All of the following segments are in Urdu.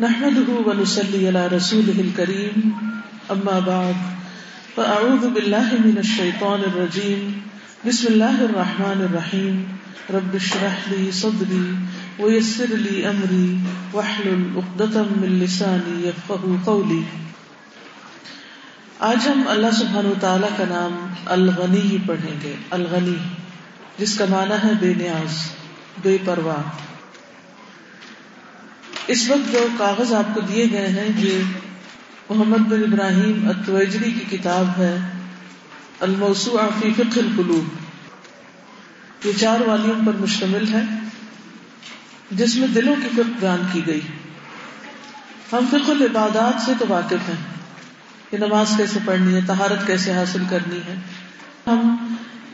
نحمده ونسلي على رسوله الكريم. أما بعد، فأعوذ بالله من الشيطان الرجيم. بسم الله الرحمن الرحيم. رب اشرح لي صدري ويسر لي أمري. واحلل عقدة من لساني يفقه قولي. آج ہم اللہ سبحانہ وتعالی کا نام الغنی پڑھیں گے. الغنی، جس کا معنی ہے بے نیاز، بے پرواہ. اس وقت جو کاغذ آپ کو دیے گئے ہیں یہ محمد بن ابراہیم اتویجری کی کتاب ہے الموسو فی فقہ القلوب۔ یہ چار والیوں پر مشتمل ہے، جس میں دلوں کی فقہ بیان کی گئی۔ ہم فقہ العبادات سے تو واقف ہیں کہ نماز کیسے پڑھنی ہے تہارت کیسے حاصل کرنی ہے۔ ہم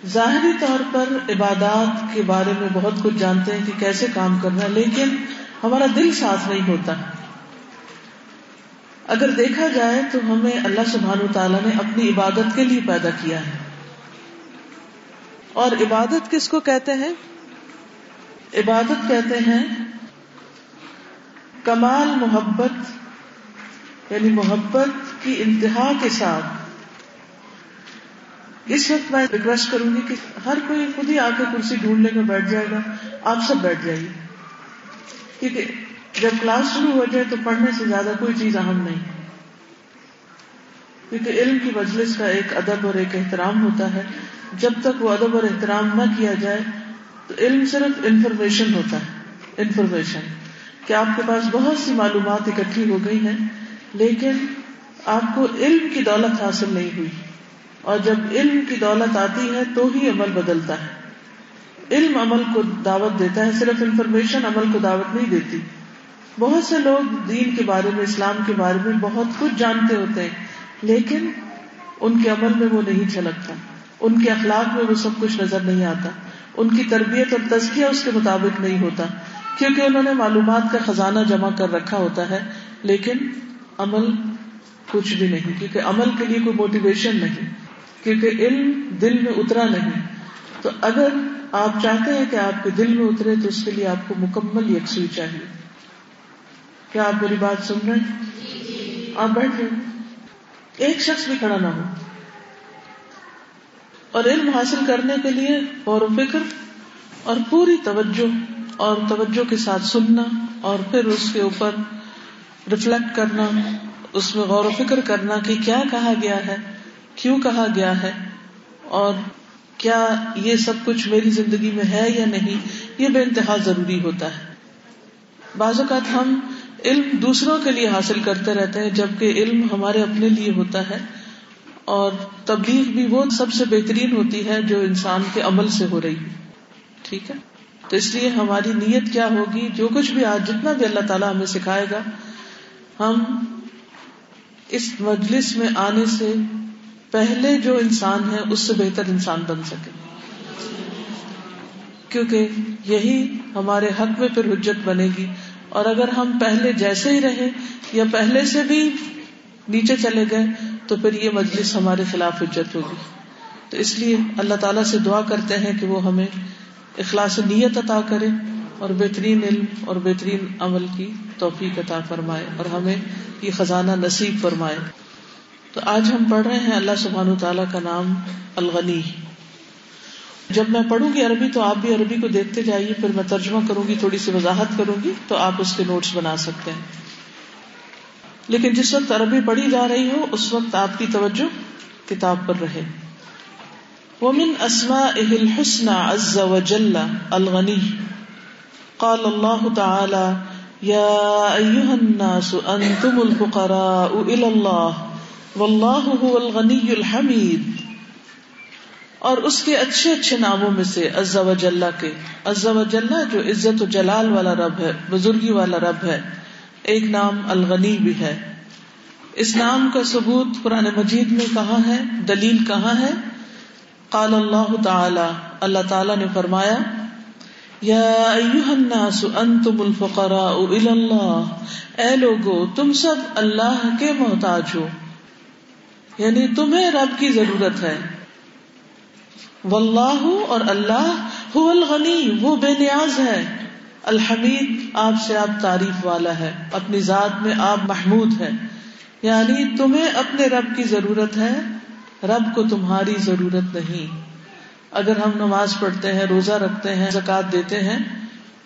ظاہری طور پر عبادات کے بارے میں بہت کچھ جانتے ہیں کہ کیسے کام کرنا ہے، لیکن ہمارا دل ساتھ نہیں ہوتا۔ اگر دیکھا جائے تو ہمیں اللہ سبحان تعالیٰ نے اپنی عبادت کے لیے پیدا کیا ہے۔ اور عبادت کس کو کہتے ہیں؟ عبادت کہتے ہیں کمال، محبت یعنی محبت کی انتہا کے ساتھ۔ اس وقت میں ریکویسٹ کروں گی کہ ہر کوئی خود ہی آ کے کرسی ڈھونڈ لے کر بیٹھ جائے گا۔ آپ سب بیٹھ جائیے۔ کیونکہ جب کلاس شروع ہو جائے تو پڑھنے سے زیادہ کوئی چیز اہم نہیں۔ کیونکہ علم کی مجلس کا ایک ادب اور ایک احترام ہوتا ہے۔ جب تک وہ ادب اور احترام نہ کیا جائے تو علم صرف انفارمیشن ہوتا ہے۔ انفارمیشن کہ آپ کے پاس بہت سی معلومات اکٹھی ہو گئی ہیں، لیکن آپ کو علم کی دولت حاصل نہیں ہوئی۔ اور جب علم کی دولت آتی ہے تو ہی عمل بدلتا ہے۔ علم عمل کو دعوت دیتا ہے، صرف انفارمیشن عمل کو دعوت نہیں دیتی۔ بہت سے لوگ دین کے بارے میں، اسلام کے بارے میں بہت کچھ جانتے ہوتے ہیں، لیکن ان کے عمل میں وہ نہیں چھلکتا۔ ان کے اخلاق میں وہ سب کچھ نظر نہیں آتا۔ ان کی تربیت اور تزکیہ اس کے مطابق نہیں ہوتا۔ کیونکہ انہوں نے معلومات کا خزانہ جمع کر رکھا ہوتا ہے، لیکن عمل کچھ بھی نہیں۔ کیونکہ عمل کے لیے کوئی موٹیویشن نہیں۔ کیونکہ علم دل میں اترا نہیں۔ تو اگر آپ چاہتے ہیں کہ آپ کے دل میں اترے تو اس کے لیے آپ کو مکمل یکسوئی چاہیے۔ کیا آپ میری بات سن رہے ہیں؟ آپ بیٹھ رہے ایک شخص بھی کھڑا نہ ہو۔ اور علم حاصل کرنے کے لیے غور و فکر اور پوری توجہ اور توجہ کے ساتھ سننا اور پھر اس کے اوپر ریفلیکٹ کرنا، اس میں غور و فکر کرنا کہ کیا کہا گیا ہے، کیوں کہا گیا ہے اور کیا یہ سب کچھ میری زندگی میں ہے یا نہیں؟ یہ بے انتہا ضروری ہوتا ہے۔ بعض اوقات ہم علم دوسروں کے لیے حاصل کرتے رہتے ہیں، جبکہ علم ہمارے اپنے لیے ہوتا ہے۔ اور تبلیغ بھی وہ سب سے بہترین ہوتی ہے جو انسان کے عمل سے ہو رہی ٹھیک ہے؟ تو اس لیے ہماری نیت کیا ہوگی؟ جو کچھ بھی آج جتنا بھی اللہ تعالیٰ ہمیں سکھائے گا، ہم اس مجلس میں آنے سے پہلے جو انسان ہے، اس سے بہتر انسان بن سکے۔ کیونکہ یہی ہمارے حق میں پھر حجت بنے گی۔ اور اگر ہم پہلے جیسے ہی رہے یا پہلے سے بھی نیچے چلے گئے، تو پھر یہ مجلس ہمارے خلاف حجت ہوگی۔ تو اس لیے اللہ تعالیٰ سے دعا کرتے ہیں کہ وہ ہمیں اخلاص نیت عطا کرے اور بہترین علم اور بہترین عمل کی توفیق عطا فرمائے اور ہمیں یہ خزانہ نصیب فرمائے۔ تو آج ہم پڑھ رہے ہیں اللہ سبحان تعالیٰ کا نام الغنی۔ جب میں پڑھوں گی عربی تو آپ بھی عربی کو دیکھتے جائیے، پھر میں ترجمہ کروں گی، تھوڑی سی وضاحت کروں گی، تو آپ اس کے نوٹس بنا سکتے ہیں۔ لیکن جس وقت عربی پڑھی جا رہی ہو، اس وقت آپ کی توجہ کتاب پر رہے۔ ومن اسماء الحسن عز وجل الغنی قال اللہ تعالی یا ایوہ الناس انتم الفقراء الى اللہ واللہ هو الغنی الحمید۔ اور اس کے اچھے اچھے ناموں میں سے عز و جلہ کے، عز و جلہ جو عزت و جلال والا رب ہے، بزرگی والا رب ہے، ایک نام الغنی بھی ہے۔ اس نام کا ثبوت قرآن مجید میں کہاں ہے؟ دلیل کہاں ہے؟ قال اللہ تعالی اللہ تعالی نے فرمایا، یا ایوہ الناس انتم الفقراء الى اللہ۔ اے لوگو، تم سب اللہ کے محتاج ہو۔ یعنی تمہیں رب کی ضرورت ہے۔ واللہ اور اللہ هو الغنی، وہ بے نیاز ہے۔ الحمید، آپ سے آپ تعریف والا ہے۔ اپنی ذات میں آپ محمود ہے یعنی تمہیں اپنے رب کی ضرورت ہے۔ رب کو تمہاری ضرورت نہیں۔ اگر ہم نماز پڑھتے ہیں، روزہ رکھتے ہیں زکات دیتے ہیں،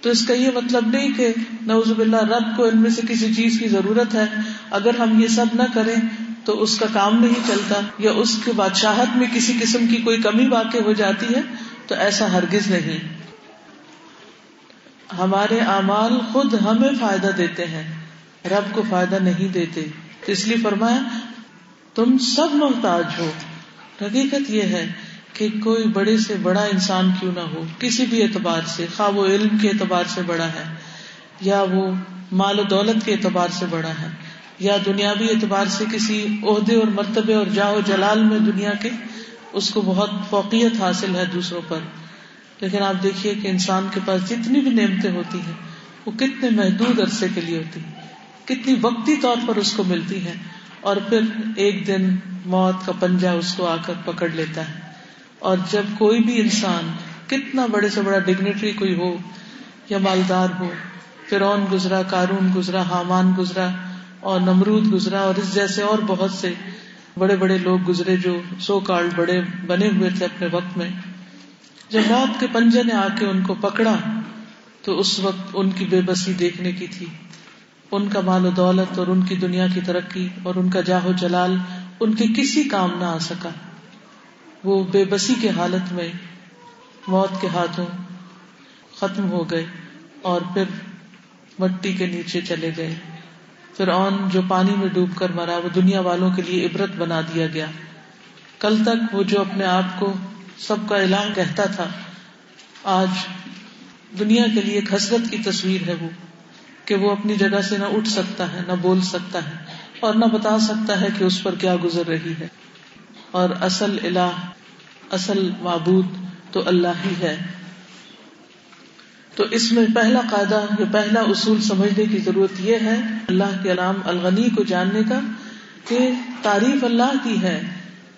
تو اس کا یہ مطلب نہیں کہ نوزب اللہ رب کو ان میں سے کسی چیز کی ضرورت ہے۔ اگر ہم یہ سب نہ کریں تو اس کا کام نہیں چلتا یا اس کے بادشاہت میں کسی قسم کی کوئی کمی واقع ہو جاتی ہے، تو ایسا ہرگز نہیں۔ ہمارے اعمال خود ہمیں فائدہ دیتے ہیں، رب کو فائدہ نہیں دیتے۔ تو اس لیے فرمایا، تم سب محتاج ہو۔ حقیقت یہ ہے کہ کوئی بڑے سے بڑا انسان کیوں نہ ہو، کسی بھی اعتبار سے خواہ وہ علم کے اعتبار سے بڑا ہے، یا وہ مال و دولت کے اعتبار سے بڑا ہے۔ یا دنیاوی اعتبار سے کسی عہدے اور مرتبے اور جاؤ جلال میں دنیا کے، اس کو بہت فوقیت حاصل ہے دوسروں پر۔ لیکن آپ دیکھیے کہ انسان کے پاس جتنی بھی نعمتیں ہوتی ہیں، وہ کتنے محدود عرصے کے لیے ہوتی ہیں۔ کتنی وقتی طور پر اس کو ملتی ہیں۔ اور پھر ایک دن موت کا پنجا اس کو آ کر پکڑ لیتا ہے۔ اور جب کوئی بھی انسان کتنا بڑے سے بڑا ڈگنیٹری کوئی ہو یا مالدار ہو فرون گزرا کارون گزرا، حامان گزرا اور نمرود گزرا اور اس جیسے اور بہت سے بڑے بڑے لوگ گزرے جو سو کارڈ بڑے بنے ہوئے تھے اپنے وقت میں۔ جب موت کے پنجے نے آ کے ان کو پکڑا، تو اس وقت ان کی بے بسی دیکھنے کی تھی۔ ان کا مال و دولت اور ان کی دنیا کی ترقی اور ان کا جاہو جلال ان کے کسی کام نہ آ سکا۔ وہ بے بسی کے حالت میں موت کے ہاتھوں ختم ہو گئے اور پھر مٹی کے نیچے چلے گئے۔ پھر اون جو پانی میں ڈوب کر مرا، وہ دنیا والوں کے لیے عبرت بنا دیا گیا۔ کل تک وہ جو اپنے آپ کو سب کا اعلان کہتا تھا، آج دنیا کے لیے ایک حسرت کی تصویر ہے وہ، کہ وہ اپنی جگہ سے نہ اٹھ سکتا ہے، نہ بول سکتا ہے، اور نہ بتا سکتا ہے کہ اس پر کیا گزر رہی ہے۔ اور اصل الہ، اصل معبود تو اللہ ہی ہے۔ تو اس میں پہلا قاعدہ یا پہلا اصول سمجھنے کی ضرورت یہ ہے اللہ کے علام الغنی کو جاننے کا کہ تعریف اللہ کی ہے،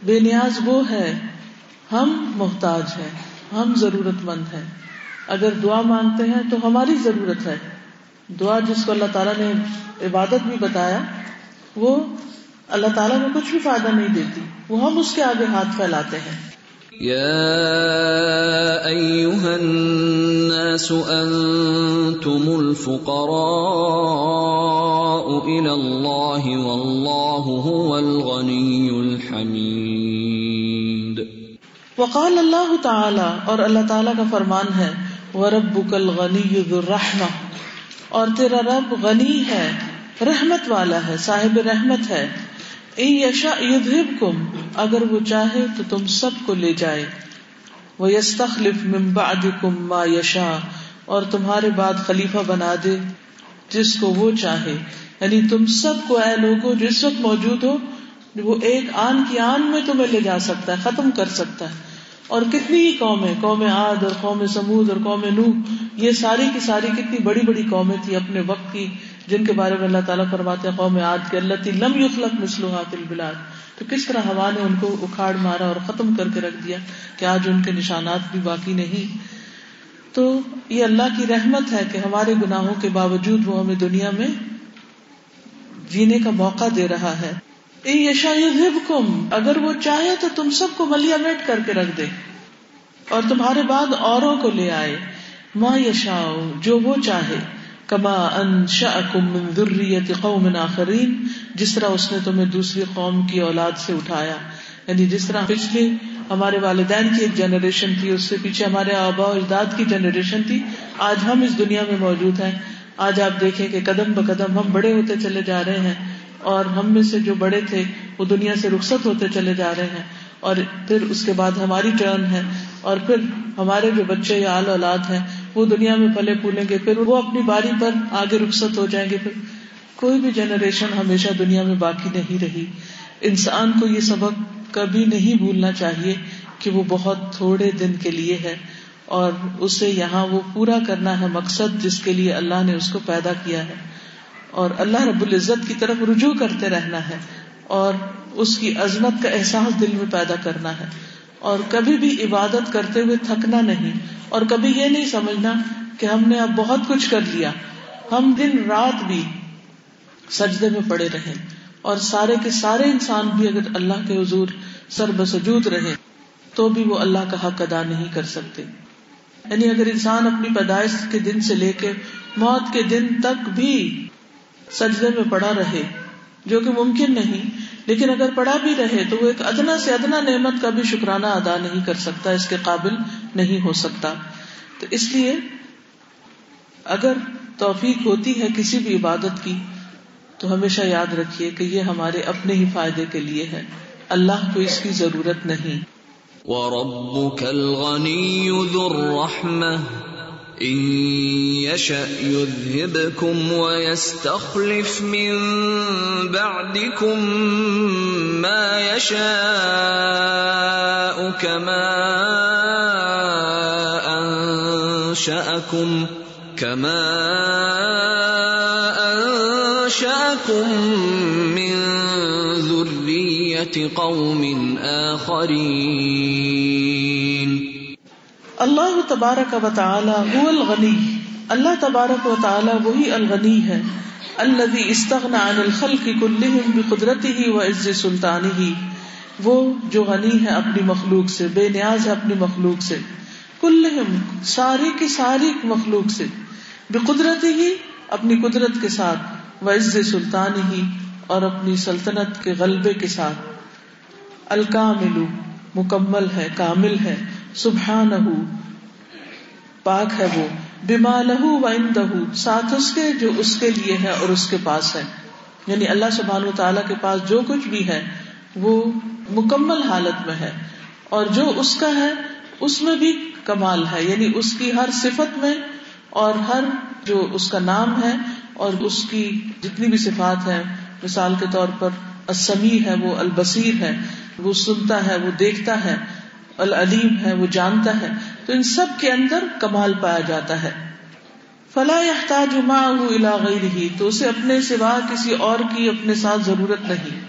بے نیاز وہ ہے، ہم محتاج ہیں، ہم ضرورت مند ہیں۔ اگر دعا مانگتے ہیں تو ہماری ضرورت ہے۔ دعا جس کو اللہ تعالیٰ نے عبادت بھی بتایا، وہ اللہ تعالیٰ کو کچھ بھی فائدہ نہیں دیتی۔ وہ ہم اس کے آگے ہاتھ پھیلاتے ہیں۔ يا أيها الناس أنتم الفقراء إلى الله والله هو الغني الحميد. وقال الله تعالى اور اللہ تعالیٰ کا فرمان ہے، وَرَبُّكَ الْغَنِيُّ ذُو الرَّحْمَةِ۔ اور تیرا رب غنی ہے، رحمت والا ہے، صاحب رحمت ہے۔ یشا یذہبکم، اگر وہ چاہے تو تم سب کو لے جائے۔ وہ یستخلف من بعدکم ما یشا اور تمہارے بعد خلیفہ بنا دے جس کو وہ چاہے۔ یعنی تم سب کو اے لوگوں جو اس وقت موجود ہو، وہ ایک آن کی آن میں تمہیں لے جا سکتا ہے، ختم کر سکتا ہے۔ اور کتنی ہی قومیں، قوم عاد اور قوم سمود اور قوم نو یہ ساری کی ساری کتنی بڑی بڑی قومیں تھی اپنے وقت کی۔ جن کے بارے میں اللہ تعالیٰ فرماتے ہیں، قوم عاد کے اللہ لم یخلق مسلوحات البلاد۔ تو کس طرح ہوا نے ان کو اکھاڑ مارا اور ختم کر کے رکھ دیا کہ آج ان کے نشانات بھی باقی نہیں؟ تو یہ اللہ کی رحمت ہے کہ ہمارے گناہوں کے باوجود وہ ہمیں دنیا میں جینے کا موقع دے رہا ہے۔ یشا کم اگر وہ چاہے تو تم سب کو ملیا میٹ کر کے رکھ دے اور تمہارے بعد اوروں کو لے آئے۔ ماں یشا جو وہ چاہے۔ کما ان ذریت قوم آخرین جس طرح اس نے تمہیں دوسری قوم کی اولاد سے اٹھایا۔ یعنی جس طرح پچھلی ہمارے والدین کی ایک جنریشن تھی، اس سے پیچھے ہمارے آبا و اجداد کی جنریشن تھی۔ آج ہم اس دنیا میں موجود ہیں۔ آج آپ دیکھیں کہ قدم بقدم ہم بڑے ہوتے چلے جا رہے ہیں اور ہم میں سے جو بڑے تھے، وہ دنیا سے رخصت ہوتے چلے جا رہے ہیں۔ اور پھر اس کے بعد ہماری ٹرن ہے۔ اور پھر ہمارے جو بچے یا آل اولاد ہیں وہ دنیا میں پلے پھولیں گے، پھر وہ اپنی باری پر آگے رخصت ہو جائیں گے۔ پھر کوئی بھی جنریشن ہمیشہ دنیا میں باقی نہیں رہی۔ انسان کو یہ سبق کبھی نہیں بھولنا چاہیے کہ وہ بہت تھوڑے دن کے لیے ہے اور اسے یہاں وہ پورا کرنا ہے مقصد جس کے لیے اللہ نے اس کو پیدا کیا ہے۔ اور اللہ رب العزت کی طرف رجوع کرتے رہنا ہے اور اس کی عظمت کا احساس دل میں پیدا کرنا ہے۔ اور کبھی بھی عبادت کرتے ہوئے تھکنا نہیں اور کبھی یہ نہیں سمجھنا کہ ہم نے اب بہت کچھ کر لیا۔ ہم دن رات بھی سجدے میں پڑے رہے اور سارے کے سارے انسان بھی اگر اللہ کے حضور سر بسجود رہے تو بھی وہ اللہ کا حق ادا نہیں کر سکتے۔ یعنی اگر انسان اپنی پیدائش کے دن سے لے کے موت کے دن تک بھی سجدے میں پڑا رہے، جو کہ ممکن نہیں لیکن اگر پڑا بھی رہے تو وہ ایک ادنا سے ادنا نعمت کا بھی شکرانہ ادا نہیں کر سکتا، اس کے قابل نہیں ہو سکتا۔ تو اس لیے اگر توفیق ہوتی ہے کسی بھی عبادت کی، تو ہمیشہ یاد رکھیے کہ یہ ہمارے اپنے ہی فائدے کے لیے ہے۔ اللہ کو اس کی ضرورت نہیں۔ وربك الغني ذو الرحمة۔ إن يشأ يذهبكم ويستخلف من بعدكم ما يشاء كما أنشأكم كما أنشأكم من ذرية قوم اللہ تبارک و تعالی هو الغنی. اللہ تبارک و تعالی وہی الغنی ہے الذي استغنى عن الخلق كلهم بقدرته وعز سلطانه. وہ جو غنی ہے اپنی مخلوق سے، بے نیاز ہے اپنی مخلوق سے. کلہم ساری کی ساری مخلوق سے. بقدرتی ہی اپنی قدرت کے ساتھ وعز سلطان ہی اور اپنی سلطنت کے غلبے کے ساتھ. الکامل مکمل ہے، کامل ہے سبحان پاک ہے وہ۔ بما لہو و ساتھ اس کے جو اس کے لیے ہے اور اس کے پاس ہے۔ یعنی اللہ سبحان تعالیٰ کے پاس جو کچھ بھی ہے، وہ مکمل حالت میں ہے۔ اور جو اس کا ہے، اس میں بھی کمال ہے۔ یعنی اس کی ہر صفت میں اور ہر جو اس کا نام ہے اور اس کی جتنی بھی صفات ہے مثال کے طور پر السمی ہے، وہ البصیر ہے۔ وہ سنتا ہے، وہ دیکھتا ہے۔ العلیم ہے، وہ جانتا ہے۔ تو ان سب کے اندر کمال پایا جاتا ہے۔ فلا يحتاج معه الى غيره تو اسے اپنے سوا کسی اور کی اپنے ساتھ ضرورت نہیں۔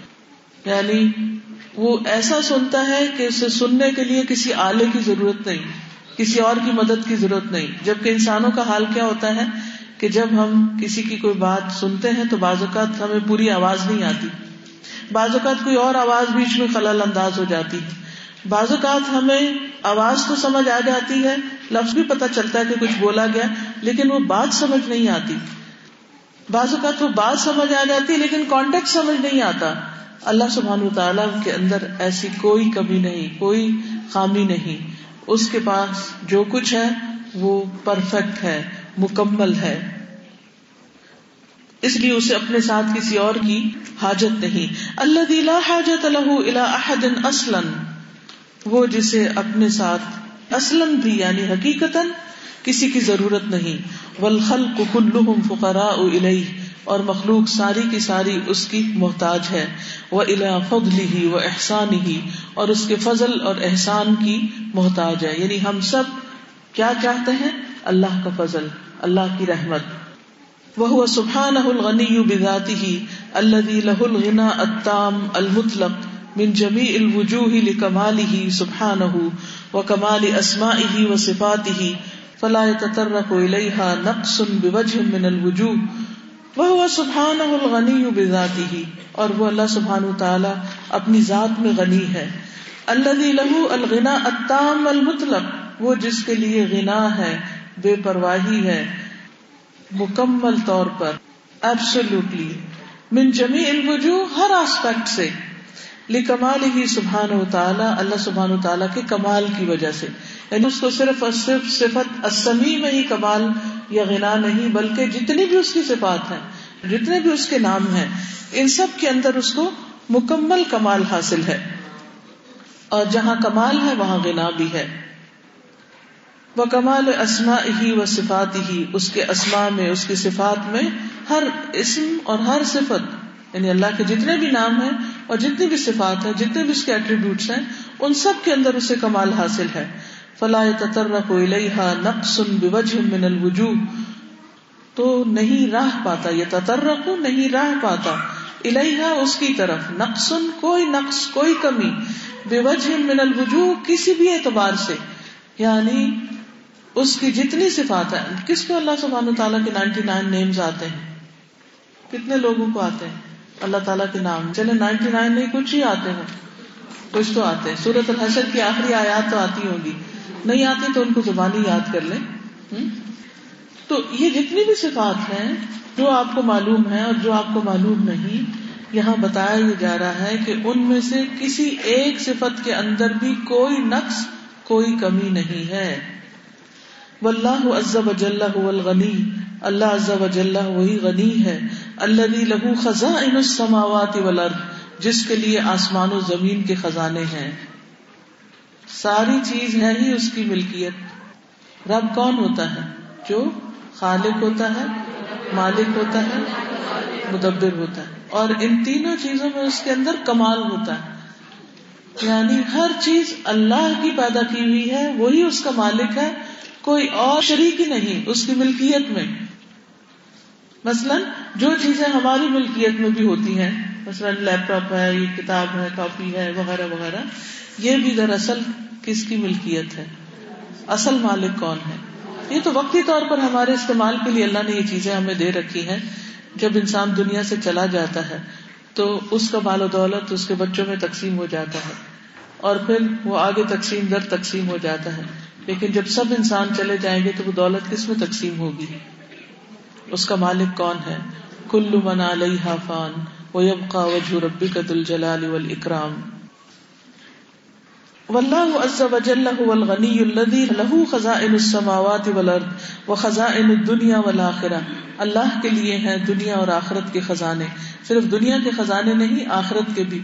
یعنی وہ ایسا سنتا ہے کہ اسے سننے کے لیے کسی آلے کی ضرورت نہیں، کسی اور کی مدد کی ضرورت نہیں۔ جبکہ انسانوں کا حال کیا ہوتا ہے کہ جب ہم کسی کی کوئی بات سنتے ہیں تو بعض اوقات ہمیں پوری آواز نہیں آتی۔ بعض اوقات کوئی اور آواز بیچ میں خلل انداز ہو جاتی۔ بعض اوقات ہمیں آواز تو سمجھ آ جاتی ہے، لفظ بھی پتہ چلتا ہے کہ کچھ بولا گیا، لیکن وہ بات سمجھ نہیں آتی۔ بعض اوقات وہ بات سمجھ آ جاتی ہے لیکن کانٹیکٹ سمجھ نہیں آتا۔ اللہ سبحان تعالیٰ کے اندر ایسی کوئی کمی نہیں، کوئی خامی نہیں۔ اس کے پاس جو کچھ ہے، وہ پرفیکٹ ہے، مکمل ہے۔ اس لیے اسے اپنے ساتھ کسی اور کی حاجت نہیں۔ اللہ دلا حاجت احد وہ جسے اپنے ساتھ اصلاً بھی یعنی حقیقت کسی کی ضرورت نہیں۔ ولخل فقراء الیہ اور مخلوق ساری کی ساری اس کی محتاج ہے۔ وہ الا فضل ہی وہ احسان ہی اور اس کے فضل اور احسان کی محتاج ہے۔ یعنی ہم سب کیا چاہتے ہیں؟ اللہ کا فضل، اللہ کی رحمت۔ وہ سبحان الغنی بذاته الذي له الغنى التام المطلق۔ من جميع الوجوه لكماله سبحانه وكمال اسمائه وصفاته فلا يتطرق اليها نقص بوجه من الوجوه وہ سبحان الغنی بذاته اور وہ اللہ سبحان تعالی اپنی ذات میں غنی ہے الذي له الغنى التام المطلق وہ جس کے لیے غنا ہے، بے پرواہی ہے مکمل طور پر ایبسولوٹلی من جمی الوجوہ ہر آسپیکٹ سے۔ لکمال ہی سبحان و تعالیٰ اللہ سبحان و تعالیٰ کے کمال کی وجہ سے۔ یعنی اس کو صرف اور صرف صفت اسمی میں ہی کمال یا غنا نہیں، بلکہ جتنی بھی اس کی صفات ہیں، جتنے بھی اس کے نام ہیں، ان سب کے اندر اس کو مکمل کمال حاصل ہے۔ اور جہاں کمال ہے، وہاں غنا بھی ہے۔ وہ کمال اسما ہی و صفات ہی اس کے اسما میں، اس کی صفات میں ہر اسم اور ہر صفت یعنی اللہ کے جتنے بھی نام ہیں اور جتنی بھی صفات ہے جتنے بھی اس کے ایٹریبیوٹس ہیں، ان سب کے اندر اسے کمال حاصل ہے۔ فلاح تطرق الیہا نقص بوجہ من الوجوہ تو نہیں راہ پاتا یہ تطرق نہیں راہ پاتا۔ الیہا اس کی طرف۔ نقص کوئی نقص، کوئی کمی۔ بے من الوجوہ کسی بھی اعتبار سے۔ یعنی اس کی جتنی صفات ہے کس کو اللہ سبحانہ تعالیٰ کے نائنٹی نائن نیمز آتے ہیں؟ کتنے لوگوں کو آتے ہیں؟ اللہ تعالیٰ کے نام۔ چلے نائنٹی نائن نہیں، کچھ ہی آتے ہیں۔ کچھ تو آتے ہیں۔ سورت الحشر کی آخری آیات تو آتی ہوگی نہیں آتی تو ان کو زبانی یاد کر لیں۔ تو یہ جتنی بھی صفات ہیں، جو آپ کو معلوم ہے اور جو آپ کو معلوم نہیں، یہاں بتایا یہ جا رہا ہے کہ ان میں سے کسی ایک صفت کے اندر بھی کوئی نقص، کوئی کمی نہیں ہے۔ واللہ عز وجل هو الغنی۔ اللہ عز وجل وہی غنی ہے۔ الذي له خزائن السماوات والارض، جس کے لیے آسمان و زمین کے خزانے ہیں۔ ساری چیز ہے ہی اس کی ملکیت۔ رب کون ہوتا ہے؟ جو خالق ہوتا ہے، مالک ہوتا ہے، مدبر ہوتا ہے۔ اور ان تینوں چیزوں میں اس کے اندر کمال ہوتا ہے۔ یعنی ہر چیز اللہ کی پیدا کی ہوئی ہے، وہی اس کا مالک ہے۔ کوئی اور شریک ہی نہیں، اس کی ملکیت میں۔ مثلاً جو چیزیں ہماری ملکیت میں بھی ہوتی ہیں، مثلاً لیپ ٹاپ ہے، یہ کتاب ہے، کاپی ہے، وغیرہ وغیرہ، یہ بھی دراصل کس کی ملکیت ہے؟ اصل مالک کون ہے؟ یہ تو وقتی طور پر ہمارے استعمال کے لیے اللہ نے یہ چیزیں ہمیں دے رکھی ہیں۔ جب انسان دنیا سے چلا جاتا ہے، تو اس کا مال و دولت اس کے بچوں میں تقسیم ہو جاتا ہے۔ اور پھر وہ آگے تقسیم در تقسیم ہو جاتا ہے۔ لیکن جب سب انسان چلے جائیں گے، تو وہ دولت کس میں تقسیم ہوگی؟ اس کا مالک کون ہے؟ کلو من علیہ فان ویبقى وجه ربك ذو الجلال والإكرام والله عز وجل هو الغني الذي له خزائن السماوات والارض وخزائن الدنيا والآخرة اللہ کے لیے ہیں دنیا اور آخرت کے خزانے۔ صرف دنیا کے خزانے نہیں، آخرت کے بھی۔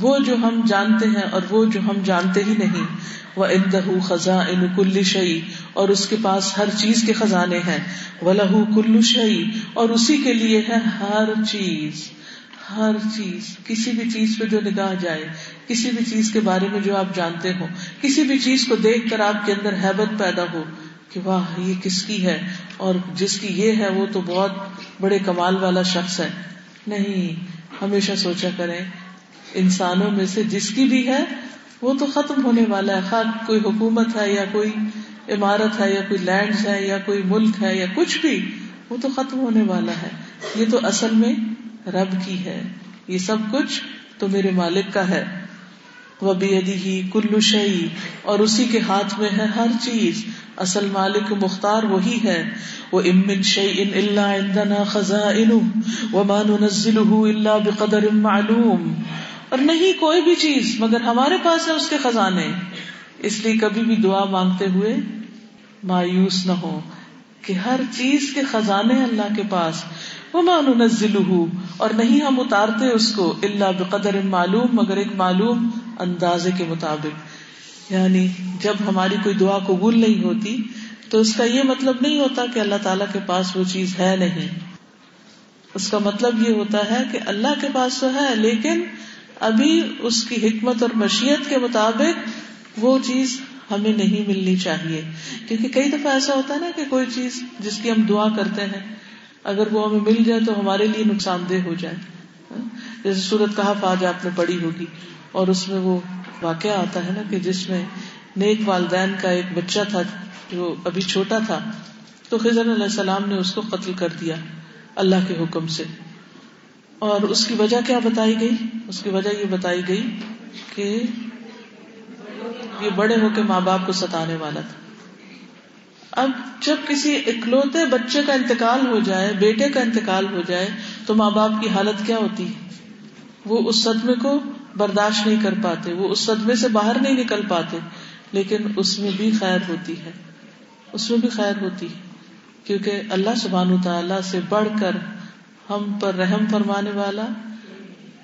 وہ جو ہم جانتے ہیں اور وہ جو ہم جانتے ہی نہیں۔ وہ اندہ خزاں ان کل شعی اور اس کے پاس ہر چیز کے خزانے ہیں۔ وہ لہو کلو شعی اور اسی کے لیے ہے ہر چیز۔ ہر چیز، کسی بھی چیز پہ جو نگاہ جائے، کسی بھی چیز کے بارے میں جو آپ جانتے ہو کسی بھی چیز کو دیکھ کر آپ کے اندر حیبت پیدا ہو کہ واہ، یہ کس کی ہے؟ اور جس کی یہ ہے، وہ تو بہت بڑے کمال والا شخص ہے۔ نہیں، ہمیشہ سوچا کریں انسانوں میں سے جس کی بھی ہے، وہ تو ختم ہونے والا ہے۔ خاص کوئی حکومت ہے یا کوئی عمارت ہے یا کوئی لینڈ ہے یا کوئی ملک ہے یا کچھ بھی، وہ تو ختم ہونے والا ہے۔ یہ تو اصل میں رب کی ہے۔ یہ سب کچھ تو میرے مالک کا ہے۔ وہ بے ہی کلو شعی اور اسی کے ہاتھ میں ہے ہر چیز۔ اصل مالک مختار وہی ہے۔ وہ امن شعی ان اللہ خزاں ان وہ مان نزل اللہ بقدر معلوم۔ اور نہیں کوئی بھی چیز، مگر ہمارے پاس ہے اس کے خزانے۔ اس لیے کبھی بھی دعا مانگتے ہوئے مایوس نہ ہو کہ ہر چیز کے خزانے اللہ کے پاس۔ وہ مان نزل اور نہیں ہم اتارتے اس کو اللہ بقدر معلوم، مگر ایک معلوم اندازے کے مطابق۔ یعنی جب ہماری کوئی دعا قبول نہیں ہوتی، تو اس کا یہ مطلب نہیں ہوتا کہ اللہ تعالیٰ کے پاس وہ چیز ہے نہیں۔ اس کا مطلب یہ ہوتا ہے کہ اللہ کے پاس تو ہے، لیکن ابھی اس کی حکمت اور مشیت کے مطابق وہ چیز ہمیں نہیں ملنی چاہیے۔ کیونکہ کئی دفعہ ایسا ہوتا ہے نا کہ کوئی چیز جس کی ہم دعا کرتے ہیں، اگر وہ ہمیں مل جائے تو ہمارے لیے نقصان دہ ہو جائے۔ جیسے سورت کہا آج آپ نے پڑھی ہوگی اور اس میں وہ واقعہ آتا ہے نا کہ جس میں نیک والدین کا ایک بچہ تھا جو ابھی چھوٹا تھا، تو خزر علیہ السلام نے اس کو قتل کر دیا اللہ کے حکم سے۔ اور اس کی وجہ کیا بتائی گئی؟ اس کی وجہ یہ بتائی گئی کہ یہ بڑے ہو کے ماں باپ کو ستانے والا تھا۔ اب جب کسی اکلوتے بچے کا انتقال ہو جائے، بیٹے کا انتقال ہو جائے، تو ماں باپ کی حالت کیا ہوتی؟ ہے وہ اس صدمے کو برداشت نہیں کر پاتے، وہ اس صدمے سے باہر نہیں نکل پاتے، لیکن اس میں بھی خیر ہوتی ہے۔ اس میں بھی خیر ہوتی ہے، کیونکہ اللہ سبحان تعالی سے بڑھ کر ہم پر رحم فرمانے والا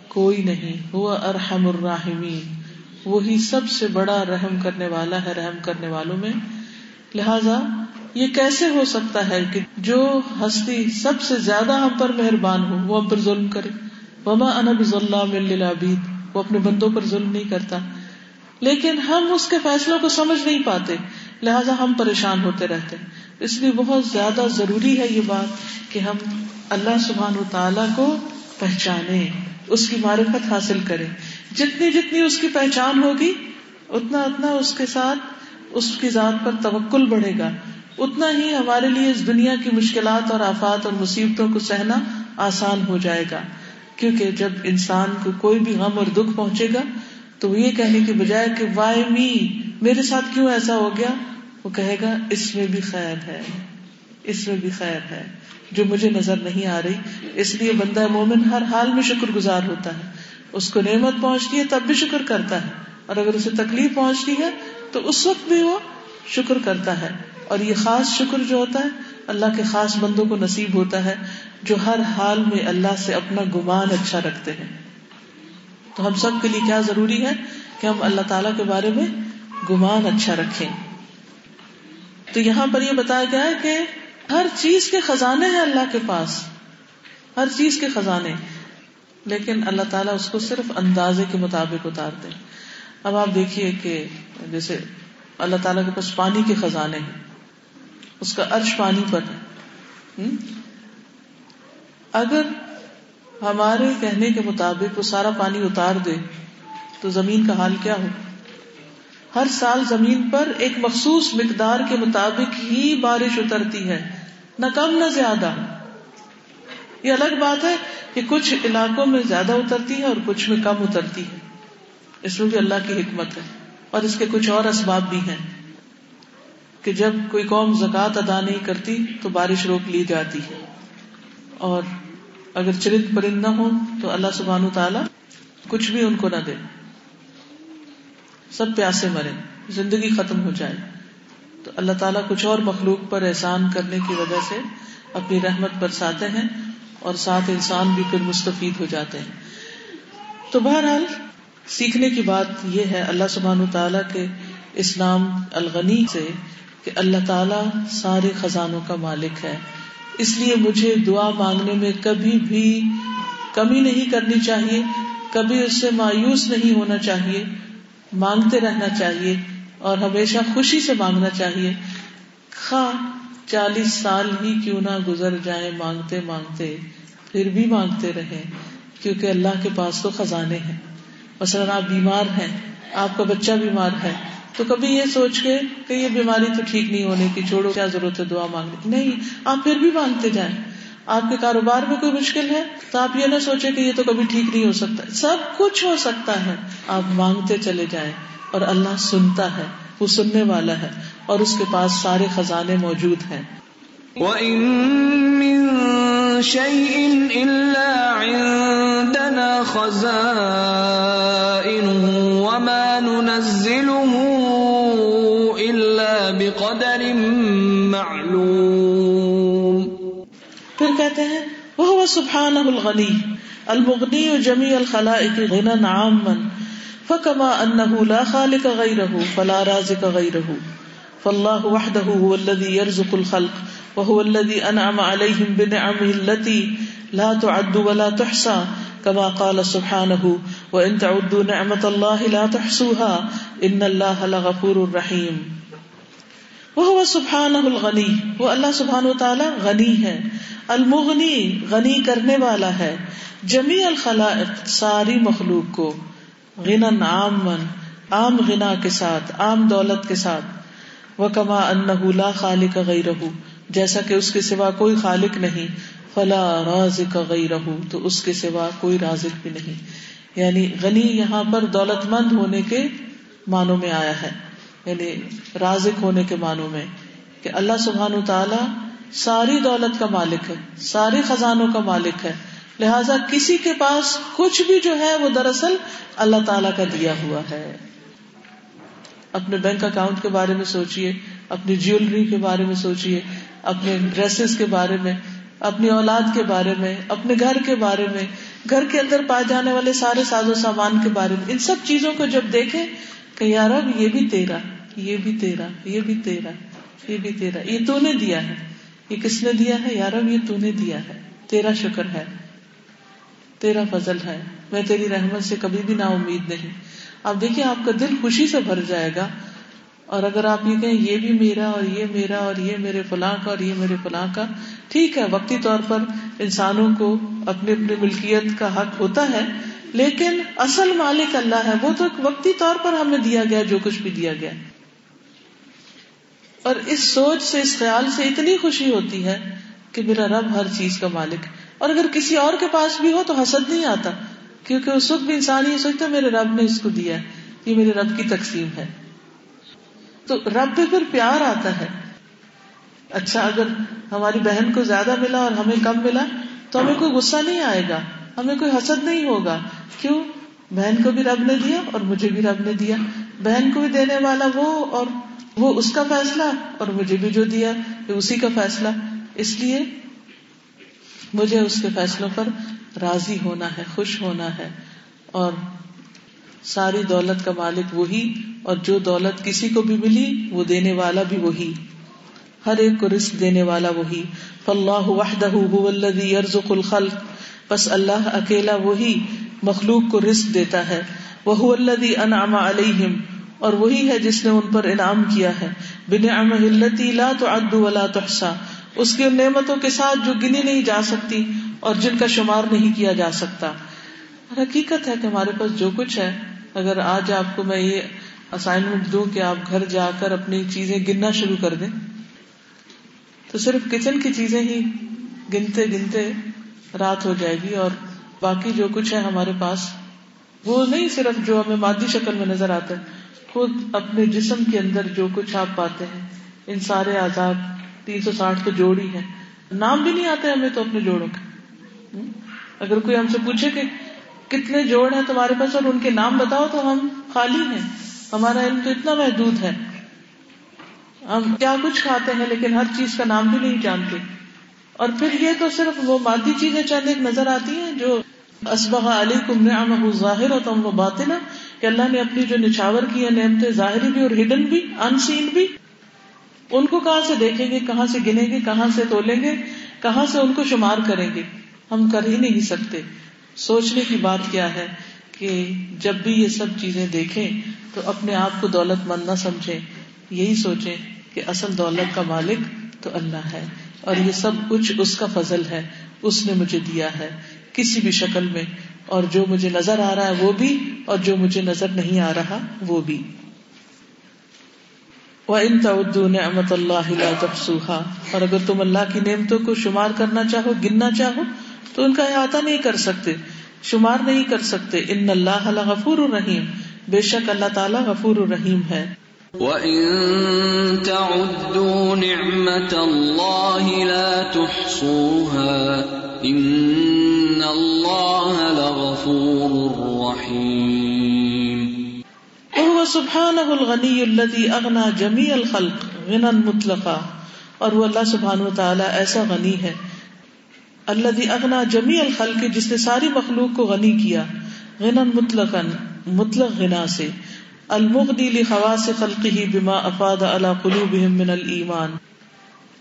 کوئی نہیں ہوا ارحم الراحمین۔ وہی سب سے بڑا رحم کرنے والا ہے، رحم کرنے والوں میں۔ لہذا یہ کیسے ہو سکتا ہے کہ جو ہستی سب سے زیادہ ہم پر مہربان ہو، وہ ہم پر ظلم کرے۔ وما انب ضلع وہ اپنے بندوں پر ظلم نہیں کرتا۔ لیکن ہم اس کے فیصلوں کو سمجھ نہیں پاتے۔ لہٰذا ہم پریشان ہوتے رہتے۔ اس لیے بہت زیادہ ضروری ہے یہ بات کہ ہم اللہ سبحان و تعالی کو پہچانے، اس کی معرفت حاصل کرے۔ جتنی جتنی اس کی پہچان ہوگی، اتنا اتنا اس کے ساتھ اس کی ذات پر توکل بڑھے گا۔ اتنا ہی ہمارے لیے اس دنیا کی مشکلات اور آفات اور مصیبتوں کو سہنا آسان ہو جائے گا۔ کیونکہ جب انسان کو کوئی بھی غم اور دکھ پہنچے گا، تو وہ یہ کہنے کے بجائے کہ وائی می میرے ساتھ کیوں ایسا ہو گیا؟ وہ کہے گا، اس میں بھی خیر ہے۔ اس میں بھی خیر ہے، جو مجھے نظر نہیں آ رہی۔ اس لیے بندہ مومن ہر حال میں شکر گزار ہوتا ہے۔ اس کو نعمت پہنچتی ہے تب بھی شکر کرتا ہے۔ اور اگر اسے تکلیف پہنچتی ہے، تو اس وقت بھی وہ شکر کرتا ہے۔ اور یہ خاص شکر جو ہوتا ہے، اللہ کے خاص بندوں کو نصیب ہوتا ہے، جو ہر حال میں اللہ سے اپنا گمان اچھا رکھتے ہیں۔ تو ہم سب کے لیے کیا ضروری ہے کہ ہم اللہ تعالی کے بارے میں گمان اچھا رکھیں۔ تو یہاں پر یہ بتایا گیا ہے کہ ہر چیز کے خزانے ہیں اللہ کے پاس، ہر چیز کے خزانے۔ لیکن اللہ تعالیٰ اس کو صرف اندازے کے مطابق اتارتے اب آپ دیکھیے کہ جیسے اللہ تعالیٰ کے پاس پانی کے خزانے ہیں۔ اس کا عرش پانی پر ہے۔ اگر ہمارے کہنے کے مطابق وہ سارا پانی اتار دے، تو زمین کا حال کیا ہو؟ ہر سال زمین پر ایک مخصوص مقدار کے مطابق ہی بارش اترتی ہے۔ نہ کم، نہ زیادہ۔ یہ الگ بات ہے کہ کچھ علاقوں میں زیادہ اترتی ہے اور کچھ میں کم اترتی ہے۔ اس میں بھی اللہ کی حکمت ہے۔ اور اس کے کچھ اور اسباب بھی ہیں کہ جب کوئی قوم زکوٰۃ ادا نہیں کرتی تو بارش روک لی جاتی ہے۔ اور اگر چرند پرند نہ ہو تو اللہ سبحان تعالی کچھ بھی ان کو نہ دے۔ سب پیاسے مرے زندگی ختم ہو جائے۔ تو اللہ تعالیٰ کچھ اور مخلوق پر احسان کرنے کی وجہ سے اپنی رحمت برساتے ہیں اور ساتھ انسان بھی پھر مستفید ہو جاتے ہیں۔ تو بہرحال، سیکھنے کی بات یہ ہے اللہ سبحان تعالیٰ کے اسلام الغنی سے کہ اللہ تعالیٰ سارے خزانوں کا مالک ہے۔ اس لیے مجھے دعا مانگنے میں کبھی بھی کمی نہیں کرنی چاہیے، کبھی اس سے مایوس نہیں ہونا چاہیے۔ مانگتے رہنا چاہیے اور ہمیشہ خوشی سے مانگنا چاہیے۔ خواہ چالیس سال ہی کیوں نہ گزر جائے مانگتے مانگتے، پھر بھی مانگتے رہے کیونکہ اللہ کے پاس تو خزانے ہیں۔ مثلاً آپ بیمار ہیں، آپ کا بچہ بیمار ہے، تو کبھی یہ سوچ کے کہ یہ بیماری تو ٹھیک نہیں ہونے کی، چھوڑو، کیا ضرورت ہے دعا مانگنے کی؟ نہیں، آپ پھر بھی مانگتے جائیں۔ آپ کے کاروبار میں کوئی مشکل ہے تو آپ یہ نہ سوچے کہ یہ تو کبھی ٹھیک نہیں ہو سکتا سب کچھ ہو سکتا ہے۔ آپ مانگتے چلے جائیں اور اللہ سنتا ہے، وہ سننے والا ہے اور اس کے پاس سارے خزانے موجود ہیں۔ بقدر معلوم۔ پھر کہتے ہیں وہ سبحان الغنی المغنی جمی الخلائق غنى عاما، فكما انه لا خالق غيره، فلا رازق غيره، فالله وحده هو الذي يرزق الخلق، وهو الذي انعم عليهم بنعمه التي لا تعد ولا تحصى، كما قال سبحانه وان تعدوا نعمه الله لا تحصوها ان الله لغفور رحيم۔ وہ سبحان الغنی، وہ اللہ سبحان و تعالی غنی ہے، المغنی غنی کرنے والا ہے جمی الخلائق ساری مخلوق کو غن عام من عام غنا کے ساتھ، عام دولت کے ساتھ وہ کما ان لا خالق غیر جیسا کہ اس کے سوا کوئی خالق نہیں، فلا راز کا گئی رہو تو اس کے سوا کوئی رازق بھی نہیں۔ یعنی غنی یہاں پر دولت مند ہونے کے معنوں میں آیا ہے۔ یعنی رازق ہونے کے معنوں میں کہ اللہ سبحان تعالیٰ ساری دولت کا مالک ہے ساری خزانوں کا مالک ہے۔ لہذا کسی کے پاس کچھ بھی جو ہے وہ دراصل اللہ تعالی کا دیا ہوا ہے۔ اپنے بینک اکاؤنٹ کے بارے میں سوچیے اپنی جیولری کے بارے میں سوچیے اپنے ڈریسز کے بارے میں، اپنی اولاد کے بارے میں، اپنے گھر کے بارے میں، گھر کے اندر پائے جانے والے سارے ساز و سامان کے بارے میں، ان سب چیزوں کو جب دیکھیں کہ یار یہ بھی تیرا یہ بھی تیرا یہ بھی تیرا یہ بھی تیرا یہ تو نے دیا ہے۔ یہ کس نے دیا ہے؟ یار یہ تو نے دیا ہے۔ تیرا شکر ہے۔ تیرا فضل ہے۔ میں تیری رحمت سے کبھی بھی نا امید نہیں۔ اب دیکھیے، آپ کا دل خوشی سے بھر جائے گا۔ اور اگر آپ یہ کہیں، یہ بھی میرا اور یہ میرا اور یہ میرے فلاں کا اور یہ میرے فلاں کا، ٹھیک ہے، وقتی طور پر انسانوں کو اپنی اپنی ملکیت کا حق ہوتا ہے۔ لیکن اصل مالک اللہ ہے، وہ تو وقتی طور پر ہمیں دیا گیا، جو کچھ بھی دیا گیا۔ اور اس سوچ سے، اس خیال سے اتنی خوشی ہوتی ہے کہ میرا رب ہر چیز کا مالک اور اگر کسی اور کے پاس بھی ہو تو حسد نہیں آتا، کیونکہ اس وقت بھی انسان یہ سوچتا میرے رب نے اس کو دیا ہے، یہ میرے رب کی تقسیم ہے۔ تو رب پہ پھر پیار آتا ہے۔ اچھا اگر ہماری بہن کو زیادہ ملا اور ہمیں کم ملا، تو ہمیں کوئی غصہ نہیں آئے گا۔ ہمیں کوئی حسد نہیں ہوگا۔ کیوں؟ بہن کو بھی رب نے دیا اور مجھے بھی رب نے دیا۔ بہن کو بھی دینے والا وہ اور وہ اس کا فیصلہ اور مجھے بھی جو دیا اسی کا فیصلہ۔ اس لیے مجھے اس کے فیصلوں پر راضی ہونا ہے، خوش ہونا ہے۔ اور ساری دولت کا مالک وہی، اور جو دولت کسی کو بھی ملی، وہ دینے والا بھی وہی۔ ہر ایک کو رسک دینے والا وہی۔ فاللہ وحدہ هو الذی یرزق الخلق۔ بس اللہ اکیلا وہی مخلوق کو رسک دیتا ہے۔ وہ الذی انعم علیہم، اور وہی ہے جس نے ان پر انعام کیا ہے۔ بنعمہ التي لا تعد ولا تحصى اس کی نعمتوں کے ساتھ جو گنی نہیں جا سکتی اور جن کا شمار نہیں کیا جا سکتا۔ حقیقت ہے کہ ہمارے پاس جو کچھ ہے، اگر آج آپ کو میں یہ اسائنمنٹ دوں کہ آپ گھر جا کر اپنی چیزیں گننا شروع کر دیں، تو صرف کچن کی چیزیں ہی گنتے گنتے رات ہو جائے گی اور باقی جو کچھ ہے ہمارے پاس، وہ نہیں صرف جو ہمیں مادی شکل میں نظر آتا ہے خود اپنے جسم کے اندر جو کچھ آپ پاتے ہیں، ان سارے آزاد تین سو ساٹھ تو جوڑ ہی ہے نام بھی نہیں آتے ہمیں تو اپنے جوڑوں کے۔ اگر کوئی ہم سے پوچھے کہ کتنے جوڑ ہیں تمہارے پاس اور ان کے نام بتاؤ تو ہم خالی ہیں۔ ہمارا علم تو اتنا محدود ہے۔ ہم کیا کچھ کھاتے ہیں لیکن ہر چیز کا نام بھی نہیں جانتے۔ اور پھر یہ تو صرف وہ مادی چیزیں چند ایک نظر آتی ہیں جو اسبغ علی کم نے ظاہر اور تم وہ باطنا کہ اللہ نے اپنی جو نچھاور کی ہے نعمتیں ظاہری بھی اور ہڈن بھی ان سین بھی، ان کو کہاں سے دیکھیں گے، کہاں سے گنیں گے، کہاں سے تولیں گے، کہاں سے ان کو شمار کریں گے؟ ہم کر ہی نہیں سکتے۔ سوچنے کی بات کیا ہے کہ جب بھی یہ سب چیزیں دیکھیں تو اپنے آپ کو دولت مند نہ سمجھیں۔ یہی سوچیں کہ اصل دولت کا مالک تو اللہ ہے۔ اور یہ سب کچھ اس کا فضل ہے، اس نے مجھے دیا ہے، کسی بھی شکل میں۔ اور جو مجھے نظر آ رہا ہے وہ بھی، اور جو مجھے نظر نہیں آ رہا وہ بھی۔ ان نعمت اللہ اور اگر تم اللہ کی نعمتوں کو شمار کرنا چاہو، گننا چاہو، تو ان کا احاطہ نہیں کر سکتے۔ شمار نہیں کر سکتے۔ ان اللہ غفور الرحیم بے شک اللہ تعالیٰ غفور الرحیم ہے۔ وَإِن تَعُدُّوا نِعْمَةَ اللَّهِ لَا تُحْصُوهَا إِنَّ اللَّهَ لَغَفُورٌ رَّحِيمٌ الخلق غنى مطلقا، اور وہ اللہ سبحانہ وتعالی ایسا غنی ہے الذي أغنى جميع الخلق، جس نے ساری مخلوق کو غنی کیا غنى مطلقا، مطلق غنا سے۔ المغدی لخواص خلقه بما افاد على قلوبهم من الایمان۔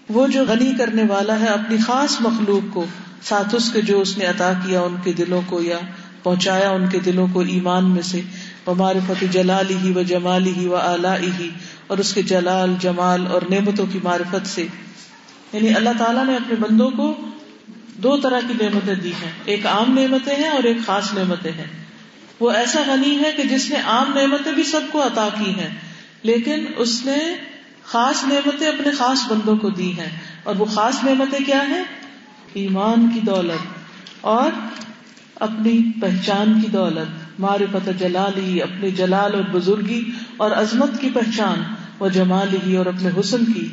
وہ جو غنی کرنے والا ہے اپنی خاص مخلوق کو، ساتھ اس کے جو اس نے عطا کیا ان کے دلوں کو یا پہنچایا ان کے دلوں کو ایمان میں سے معرفت جلال ہی و جمال ہی و اعلی ہی اور اس کے جلال، جمال اور نعمتوں کی معرفت سے۔ یعنی اللہ تعالیٰ نے اپنے بندوں کو دو طرح کی نعمتیں دی ہیں۔ ایک عام نعمتیں ہیں اور ایک خاص نعمتیں ہیں۔ وہ ایسا غنی ہے کہ جس نے عام نعمتیں بھی سب کو عطا کی ہیں، لیکن اس نے خاص نعمتیں اپنے خاص بندوں کو دی ہیں۔ اور وہ خاص نعمتیں کیا ہیں؟ ایمان کی دولت اور اپنی پہچان کی دولت۔ معرفت جلال ہی اپنے جلال اور بزرگی اور عظمت کی پہچان، وہ جمال ہی اور اپنے حسن کی،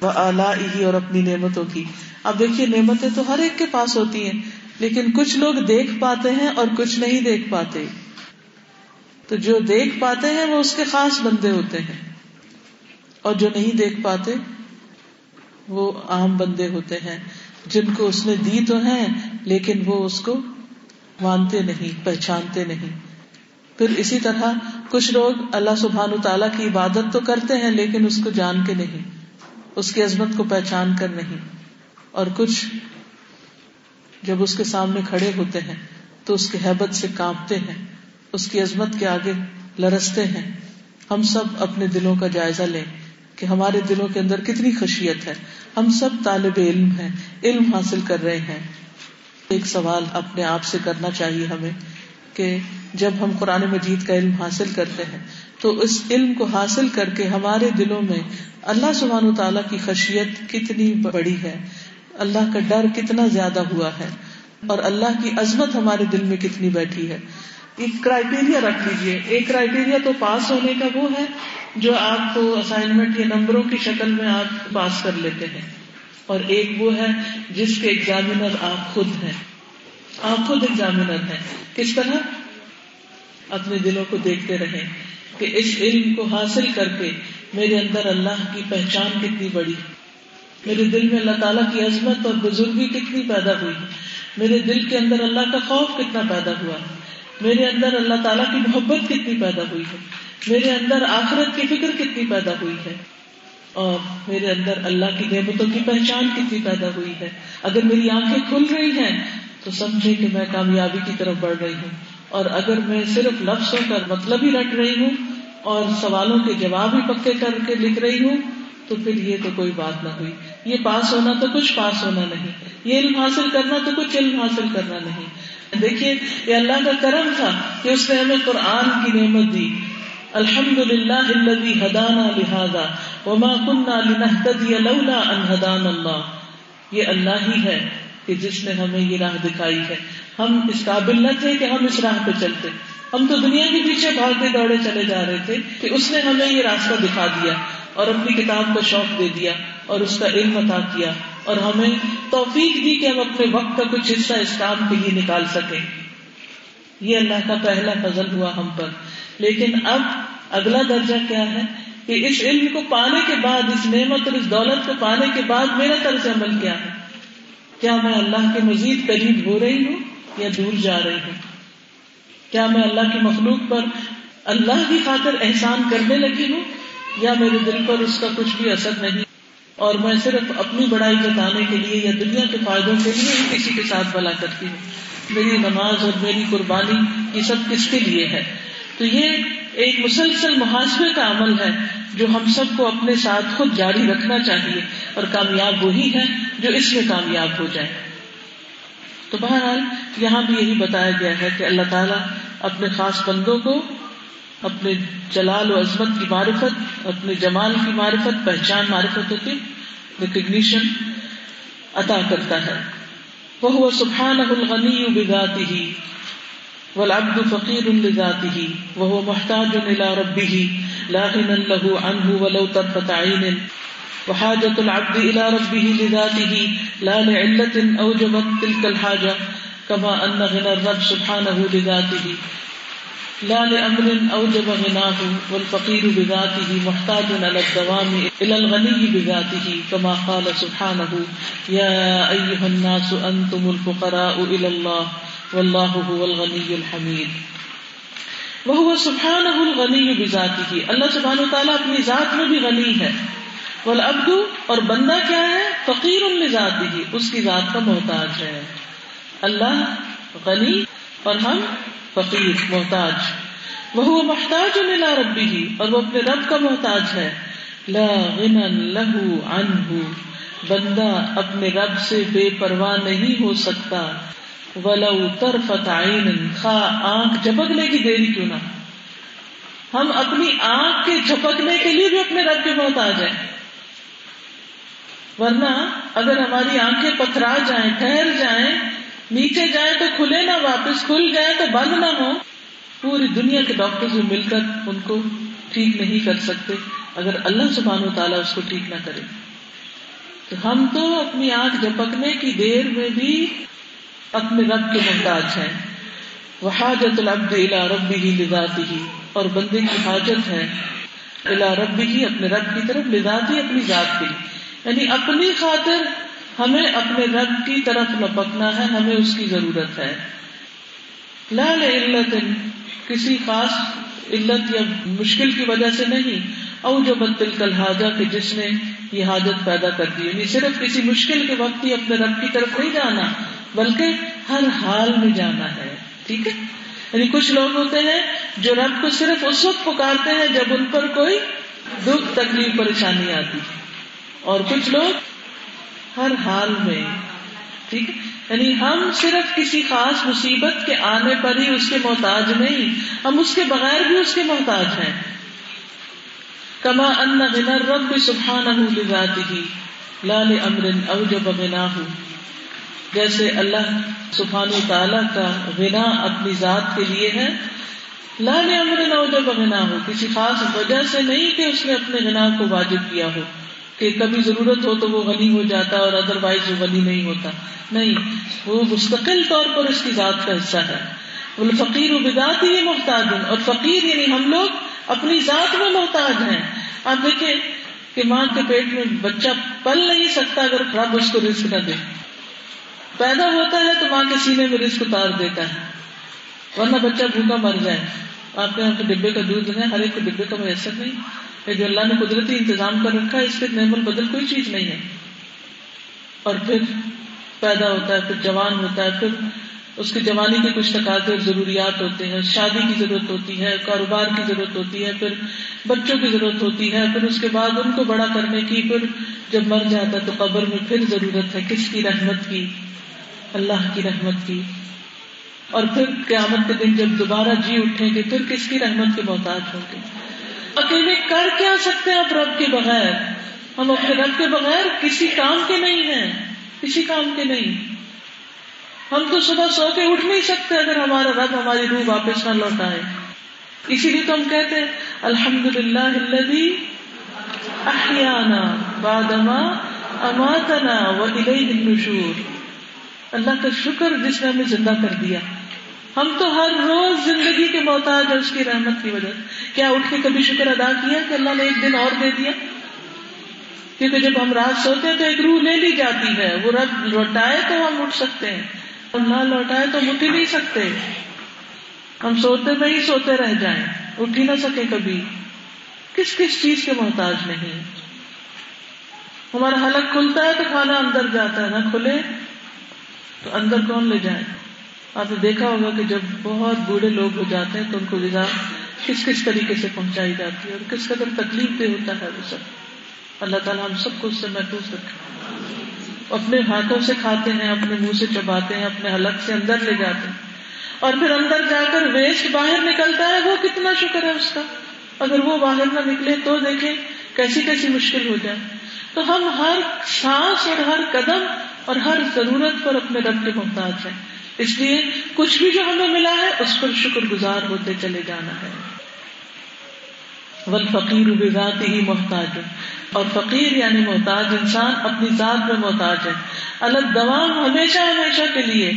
وہ اعلی ہی اور اپنی نعمتوں کی۔ اب دیکھیے، نعمتیں تو ہر ایک کے پاس ہوتی ہیں۔ لیکن کچھ لوگ دیکھ پاتے ہیں اور کچھ نہیں دیکھ پاتے۔ تو جو دیکھ پاتے ہیں وہ اس کے خاص بندے ہوتے ہیں۔ اور جو نہیں دیکھ پاتے، وہ عام بندے ہوتے ہیں۔ جن کو اس نے دی تو ہیں، لیکن وہ اس کو مانتے نہیں، پہچانتے نہیں۔ پھر اسی طرح کچھ لوگ اللہ سبحان تعالیٰ کی عبادت تو کرتے ہیں، لیکن اس کو جان کے نہیں، اس کی عظمت کو پہچان کر نہیں۔ اور کچھ جب اس کے سامنے کھڑے ہوتے ہیں تو اس کی حیبت سے کانپتے ہیں، اس کی عظمت کے آگے لرستے ہیں۔ ہم سب اپنے دلوں کا جائزہ لیں کہ ہمارے دلوں کے اندر کتنی خشیت ہے۔ ہم سب طالب علم ہیں، علم حاصل کر رہے ہیں۔ ایک سوال اپنے آپ سے کرنا چاہیے ہمیں کہ جب ہم قرآن مجید کا علم حاصل کرتے ہیں تو اس علم کو حاصل کر کے ہمارے دلوں میں اللہ سبحان تعالیٰ کی خشیت کتنی بڑی ہے۔ اللہ کا ڈر کتنا زیادہ ہوا ہے اور اللہ کی عظمت ہمارے دل میں کتنی بیٹھی ہے۔ ایک کرائٹیریا رکھ لیجیے ایک کرائٹیریا تو پاس ہونے کا وہ ہے جو آپ کو اسائنمنٹ یا نمبروں کی شکل میں آپ پاس کر لیتے ہیں۔ اور ایک وہ ہے جس کے ایگزامینر آپ خود ہیں۔ آپ خود ایگزامینر ہیں۔ کس طرح؟ اپنے دلوں کو دیکھتے رہیں کہ اس علم کو حاصل کر کے میرے اندر اللہ کی پہچان کتنی بڑی میرے دل میں اللہ تعالیٰ کی عظمت اور بزرگی کتنی پیدا ہوئی میرے دل کے اندر اللہ کا خوف کتنا پیدا ہوا۔ میرے اندر اللہ تعالیٰ کی محبت کتنی پیدا ہوئی ہے۔ میرے اندر آخرت کی فکر کتنی پیدا ہوئی ہے۔ اور میرے اندر اللہ کی نعمتوں کی پہچان کتنی پیدا ہوئی ہے۔ اگر میری آنکھیں کھل رہی ہیں تو سمجھے کہ میں کامیابی کی طرف بڑھ رہی ہوں۔ اور اگر میں صرف لفظوں کا مطلب ہی رٹ رہی ہوں اور سوالوں کے جواب ہی پکے کر کے لکھ رہی ہوں تو پھر یہ تو کوئی بات نہ ہوئی۔ یہ پاس ہونا تو کچھ پاس ہونا نہیں، یہ علم حاصل کرنا تو کچھ علم حاصل کرنا نہیں۔ دیکھیے، یہ اللہ کا کرم تھا کہ اس نے ہمیں قرآن کی نعمت دی۔ الحمد للہ ہدانا لہذا وما کنہ لنہتدی لولا ان ہدان اللہ۔ یہ اللہ ہی ہے کہ جس نے ہمیں یہ راہ دکھائی ہے۔ ہم اس قابل نہ تھے کہ ہم اس راہ پہ چلتے۔ ہم تو دنیا کے پیچھے بھاگتے دوڑے چلے جا رہے تھے کہ اس نے ہمیں یہ راستہ دکھا دیا اور اپنی کتاب کا شوق دے دیا۔ اور اس کا علم عطا کیا اور ہمیں توفیق دی کہ ہم اپنے وقت کا کچھ حصہ اس کام کے لیے نکال سکیں۔ یہ اللہ کا پہلا فضل ہوا ہم پر۔ لیکن اب اگلا درجہ کیا ہے؟ کہ اس علم کو پانے کے بعد، اس نعمت اور اس دولت کو پانے کے بعد میرا طرز عمل کیا ہے؟ کیا میں اللہ کے مزید قریب ہو رہی ہوں یا دور جا رہی ہوں؟ کیا میں اللہ کی مخلوق پر اللہ کی خاطر احسان کرنے لگی ہوں یا میرے دل پر اس کا کچھ بھی اثر نہیں؟ اور میں صرف اپنی بڑائی جتانے کے لیے یا دنیا کے فائدوں کے لیے ہی کسی کے ساتھ بلا کرتی ہوں۔ میری نماز اور میری قربانی یہ سب کس کے لیے ہے؟ تو یہ ایک مسلسل محاسبے کا عمل ہے جو ہم سب کو اپنے ساتھ خود جاری رکھنا چاہیے اور کامیاب وہی ہے جو اس میں کامیاب ہو جائے۔ تو بہرحال یہاں بھی یہی بتایا گیا ہے کہ اللہ تعالیٰ اپنے خاص بندوں کو اپنے جلال و عظمت کی معرفت، اپنے جمال کی معرفت، پہچان معرفت کی ریکگنیشن عطا کرتا ہے۔ وہ سبحان الغنی بذاتی ہی والعبد فقیر لذاته وهو محتاج الى ربه لا غنى له عنه ولو طرفت عين وحاجة العبد الى ربه لذاته، لا لعلة اوجبت تلك الحاجة، كما ان غنى الرب سبحانه لذاته۔ لا لأمر اوجب غناه والفقير بذاته محتاج على الدوام الى الغني بذاته كما قال سبحانه يا ايها الناس انتم الفقراء الى الله واللہ هو الغنی الحمید وہ سبحانہ الغنی بذاتی اللہ سبحانہ تعالیٰ اپنی ذات میں بھی غنی ہے والعبد اور بندہ کیا ہے فقیر لذاتی اس کی ذات کا محتاج ہے اللہ غنی اور ہم فقیر، محتاج۔ وہ محتاج الى ربه اور وہ اپنے رب کا محتاج ہے۔ لا غنى له عنه بندہ اپنے رب سے بے پرواہ نہیں ہو سکتا۔ ولو طرفت عین خا آنکھ جھپکنے کی دیری کیوں نہ۔ ہم اپنی آنکھ کے جھپکنے کے لیے بھی اپنے رب کے بہت آ جائیں ورنہ اگر ہماری آنکھیں پتھرا جائیں، ٹھہر جائیں نیچے جائیں تو کھلے نہ واپس، کھل جائیں تو بند نہ ہو۔ پوری دنیا کے ڈاکٹر بھی مل کر ان کو ٹھیک نہیں کر سکتے۔ اگر اللہ سبحان و تعالیٰ اس کو ٹھیک نہ کرے۔ تو ہم تو اپنی آنکھ جھپکنے کی دیر میں بھی اپنے رب کے محتاج ہیں۔ وہ حاجت العبد الا رب ہی لذاتی ہی اور بندے کی حاجت ہے الا رب ہی اپنے رب کی طرف لذاتی اپنی ذات کی۔ یعنی اپنی خاطر ہمیں اپنے رب کی طرف لپکنا ہے، ہمیں اس کی ضرورت ہے۔ لال علت کسی خاص علت یا مشکل کی وجہ سے نہیں۔ او جو بدل کل حاجہ کہ جس نے یہ حاجت پیدا کر دی۔ یعنی صرف کسی مشکل کے وقت ہی اپنے رب کی طرف نہیں جانا، بلکہ ہر حال میں جانا ہے۔ ٹھیک ہے؟ یعنی کچھ لوگ ہوتے ہیں جو رب کو صرف اس وقت پکارتے ہیں جب ان پر کوئی دکھ، تکلیف، پریشانی آتی اور کچھ لوگ ہر حال میں۔ ٹھیک ہے؟ یعنی ہم صرف کسی خاص مصیبت کے آنے پر ہی اس کے محتاج نہیں، ہم اس کے بغیر بھی اس کے محتاج ہیں۔ کما ان غنا رب سبحانہ لذاته لا لامر اوجب غناه جیسے اللہ سبحان تعالیٰ کا غنا اپنی ذات کے لیے ہے لال امر نہ جب غنا ہو کسی خاص وجہ سے نہیں کہ اس نے اپنے غنا کو واجب کیا ہو۔ کہ کبھی ضرورت ہو تو وہ غنی ہو جاتا ہے اور ادر وائز وہ غنی نہیں ہوتا۔ نہیں، وہ مستقل طور پر اس کی ذات کا حصہ ہے۔ وہ فقیر و بذات ہی محتاج ہیں۔ اور فقیر یعنی ہم لوگ اپنی ذات میں محتاج ہیں۔ آپ دیکھیں کہ ماں کے پیٹ میں بچہ پل نہیں سکتا اگر رب اس کو رزق نہ دے۔ پیدا ہوتا ہے تو ماں کے سینے میں رزق اتار دیتا ہے۔ ورنہ بچہ بھوکا مر جائے۔ آپ کے ڈبے کا دودھ ہے، ہر ایک ڈبے کا میسر نہیں۔ جو اللہ نے قدرتی انتظام کر رکھا ہے، اس کے نعمل بدل کوئی چیز نہیں ہے۔ اور پھر پیدا ہوتا ہے، پھر جوان ہوتا ہے، پھر اس کی جوانی کے کچھ تقاضے اور ضروریات ہوتے ہیں۔ شادی کی ضرورت ہوتی ہے، کاروبار کی ضرورت ہوتی ہے، پھر بچوں کی ضرورت ہوتی ہے، پھر اس کے بعد ان کو بڑا کرنے کی، پھر جب مر جاتا ہے تو قبر میں پھر ضرورت ہے۔ کس کی رحمت کی؟ اللہ کی رحمت کی۔ اور پھر قیامت کے دن جب دوبارہ جی اٹھیں گے، پھر کس کی رحمت کے محتاج ہوں گے؟ اکیلے کر کیا سکتے ہیں آپ رب کے بغیر؟ ہم اپنے رب کے بغیر کسی کام کے نہیں ہیں، کسی کام کے نہیں۔ ہم تو صبح سو کے اٹھ نہیں سکتے اگر ہمارا رب ہماری روح واپس نہ لوٹائے اسی لیے تو ہم کہتے ہیں الحمد للہ احیانا بادما اماتنا و النشور۔ اللہ کا شکر جس نے ہمیں زندہ کر دیا۔ ہم تو ہر روز زندگی کے محتاج ہیں اس کی رحمت کی وجہ کیا اٹھ کے کبھی شکر ادا کیا کہ اللہ نے ایک دن اور دے دیا؟ کیونکہ جب ہم رات سوتے ہیں تو ایک روح لے لی جاتی ہے۔ وہ رب لوٹائے تو ہم اٹھ سکتے ہیں۔ اور نہ لوٹائے تو اٹھ ہی نہیں سکتے۔ ہم سوتے میں ہی سوتے رہ جائیں۔ اٹھ ہی نہ سکے کبھی۔ کس کس چیز کے محتاج نہیں؟ ہمارا حلق کھلتا ہے تو کھانا اندر جاتا ہے۔ نہ کھلے تو اندر کون لے جائے؟ آپ نے دیکھا ہوگا کہ جب بہت بوڑھے لوگ ہو جاتے ہیں تو ان کو غذا کس کس طریقے سے پہنچائی جاتی ہے اور کس قدر تکلیف دہ ہوتا ہے وہ سب۔ اللہ تعالیٰ ہم سب کو اس سے محفوظ رکھے۔ اپنے ہاتھوں سے کھاتے ہیں، اپنے منہ سے چباتے ہیں، اپنے حلق سے اندر لے جاتے ہیں۔ اور پھر اندر جا کر ویسٹ باہر نکلتا ہے، وہ کتنا شکر ہے اس کا۔ اگر وہ باہر نہ نکلے تو دیکھیں کیسی کیسی مشکل ہو جائے۔ تو ہم ہر سانس اور ہر قدم اور ہر ضرورت پر اپنے رب کے محتاج ہیں۔ اس لیے کچھ بھی جو ہمیں ملا ہے، اس پر شکر گزار ہوتے چلے جانا ہے۔ ول فقیر ذات ہی محتاج اور فقیر یعنی محتاج انسان اپنی ذات میں محتاج ہے۔ الگ دوام ہمیشہ ہمیشہ کے لیے۔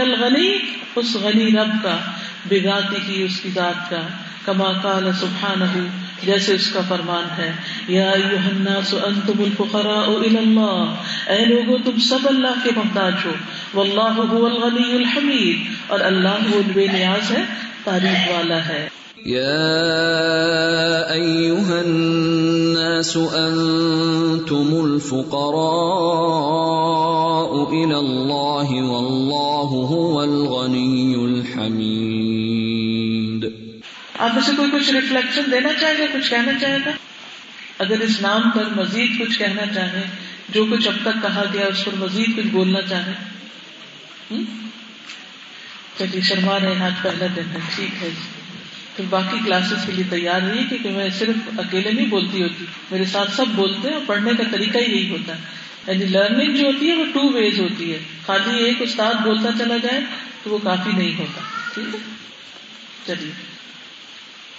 الغنی، اس غنی رب کا بگاتی ہی اس کی ذات کا۔ کما کال سبحانہ۔ جیسے اس کا فرمان ہے، یا الناس انتم الفقراء الى اللہ، اے لوگو تم سب اللہ کے محتاج ہو، واللہ هو الغنی الحمید، اور اللہ وہ بے نیاز ہے، تعریف والا ہے۔ یا ایوہ الناس انتم الفقراء الى اللہ، واللہ هو الغنی الحمید۔ آپ اسے کوئی کچھ ریفلیکشن دینا چاہے گا کچھ کہنا چاہے گا اگر اس نام پر مزید کچھ کہنا چاہے، جو کچھ اب تک کہا گیا، اس پر مزید کچھ بولنا چاہے؟ چلیے، شرما رہے ہیں آج پہلا دن ہے ٹھیک ہے جی۔ پھر باقی کلاسز کے لیے تیار نہیں کیونکہ میں صرف اکیلے نہیں بولتی ہوتی۔ میرے ساتھ سب بولتے ہیں اور پڑھنے کا طریقہ ہی یہی ہوتا ہے۔ یعنی لرننگ جو ہوتی ہے، وہ ٹو ویز ہوتی ہے۔ خالی ایک استاد بولتا چلا جائے تو وہ کافی نہیں ہوتا۔ ٹھیک ہے؟ چلیے۔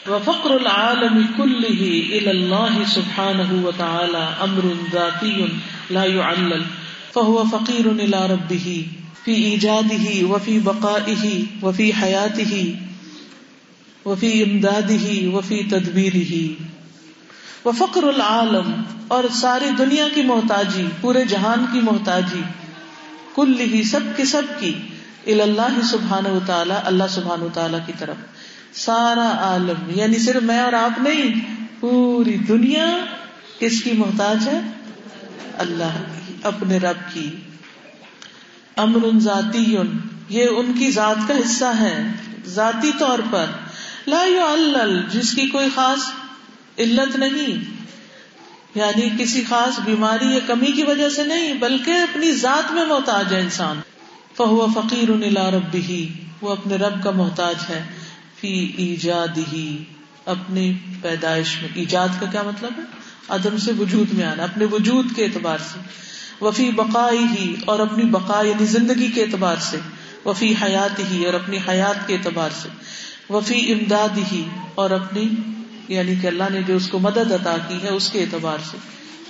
وفقر العالم كله الى الله سبحانه وتعالى امر ذاتي لا يعلل، فهو فقير الى ربه في ايجاده وفي بقائه وفي حياته وفي امداده وفي تدبيره. وفقر العالم اور ساری دنیا کی محتاجی، پورے جہان کی محتاجی، کل ہی سب کے سب کی اللہ سبحانہ و تعالی اللہ سبحانہ و تعالی کی طرف۔ سارا عالم یعنی صرف میں اور آپ نہیں، پوری دنیا کس کی محتاج ہے اللہ کی، اپنے رب کی۔ امر ذاتی یہ ان کی ذات کا حصہ ہے، ذاتی طور پر۔ لا اللہ جس کی کوئی خاص علت نہیں۔ یعنی کسی خاص بیماری یا کمی کی وجہ سے نہیں، بلکہ اپنی ذات میں محتاج ہے انسان۔ فہو فقیر رب ہی وہ اپنے رب کا محتاج ہے۔ فی ایجاد ہی اپنی پیدائش میں۔ ایجاد کا کیا مطلب ہے؟ عدم سے وجود میں آنا، اپنے وجود کے اعتبار سے۔ وفی بقائی ہی اور اپنی بقا یعنی زندگی کے اعتبار سے۔ وفی حیات ہی اور اپنی حیات کے اعتبار سے۔ وفی امداد ہی اور اپنی یعنی کہ اللہ نے جو اس کو مدد عطا کی ہے، اس کے اعتبار سے۔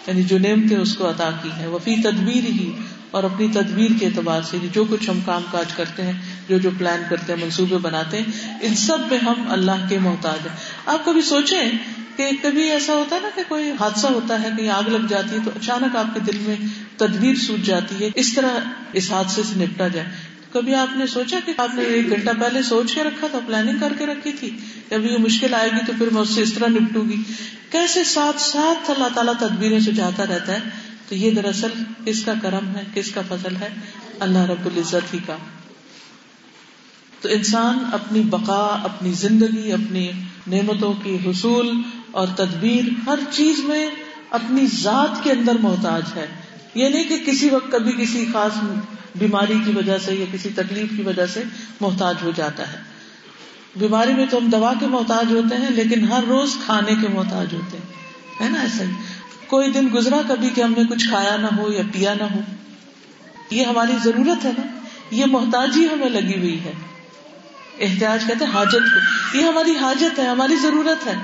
یعنی جو نعمتیں اس کو عطا کی ہے وفی تدبیر ہی اور اپنی تدبیر کے اعتبار سے جو کچھ ہم کام کاج کرتے ہیں، جو جو پلان کرتے ہیں، منصوبے بناتے ہیں، ان سب میں ہم اللہ کے محتاج ہیں۔ آپ کبھی سوچیں کہ کبھی ایسا ہوتا ہے نا کہ کوئی حادثہ ہوتا ہے، کہیں آگ لگ جاتی ہے تو اچانک آپ کے دل میں تدبیر سوچ جاتی ہے، اس طرح اس حادثے سے نپٹا جائے۔ کبھی آپ نے سوچا کہ آپ نے ایک گھنٹہ پہلے سوچ کے رکھا تھا پلاننگ کر کے رکھی تھی کبھی یہ مشکل آئے گی تو پھر میں اس سے اس طرح نپٹوں گی۔ کیسے ساتھ ساتھ اللہ تعالیٰ تدبیریں سجاتا رہتا ہے تو یہ دراصل کس کا کرم ہے، کس کا فضل ہے؟ اللہ رب العزت ہی کا۔ تو انسان اپنی بقا، اپنی زندگی، اپنی نعمتوں کی حصول اور تدبیر ہر چیز میں اپنی ذات کے اندر محتاج ہے۔ یہ نہیں کہ کسی وقت کبھی کسی خاص بیماری کی وجہ سے یا کسی تکلیف کی وجہ سے محتاج ہو جاتا ہے۔ بیماری میں تو ہم دوا کے محتاج ہوتے ہیں، لیکن ہر روز کھانے کے محتاج ہوتے ہیں۔ ہے نا ایسا ہی؟ کوئی دن گزرا کبھی کہ ہم نے کچھ کھایا نہ ہو یا پیا نہ ہو۔ یہ ہماری ضرورت ہے نا۔ یہ محتاجی ہمیں لگی ہوئی ہے۔ احتیاط کہتے ہیں حاجت کو۔ یہ ہماری حاجت ہے، ہماری ضرورت ہے۔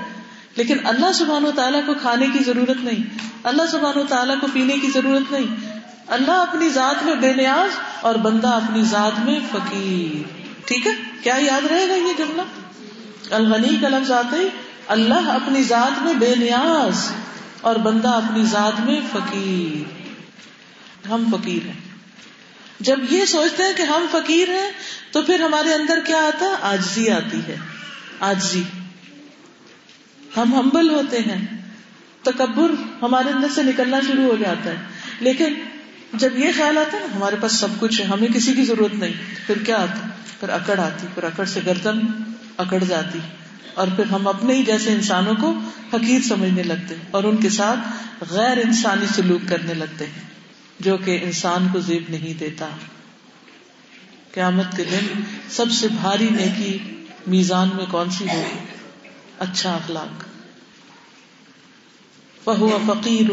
لیکن اللہ سبحان و تعالیٰ کو کھانے کی ضرورت نہیں۔ اللہ سبحان و تعالیٰ کو پینے کی ضرورت نہیں۔ اللہ اپنی ذات میں بے نیاز اور بندہ اپنی ذات میں فقیر۔ ٹھیک ہے؟ کیا یاد رہے گا یہ جملہ؟ الغنی کا لفظ آتے ہی، اللہ اپنی ذات میں بے نیاز۔ اور بندہ اپنی ذات میں فقیر۔ ہم فقیر ہیں۔ جب یہ سوچتے ہیں کہ ہم فقیر ہیں، تو پھر ہمارے اندر کیا آتا؟ ہے آجزی آتی ہے۔ آجزی۔ ہم ہمبل ہوتے ہیں۔ تکبر ہمارے اندر سے نکلنا شروع ہو جاتا ہے۔ لیکن جب یہ خیال آتا ہے نا ہمارے پاس سب کچھ ہے، ہمیں کسی کی ضرورت نہیں۔ پھر کیا آتا؟ پھر اکڑ آتی، پھر اکڑ سے گردن اکڑ جاتی۔ اور پھر ہم اپنے ہی جیسے انسانوں کو حقیر سمجھنے لگتے ہیں اور ان کے ساتھ غیر انسانی سلوک کرنے لگتے ہیں، جو کہ انسان کو زیب نہیں دیتا۔ قیامت کے دن سب سے بھاری نیکی میزان میں کون سی ہوگی؟ اچھا اخلاق۔ فہو فقیر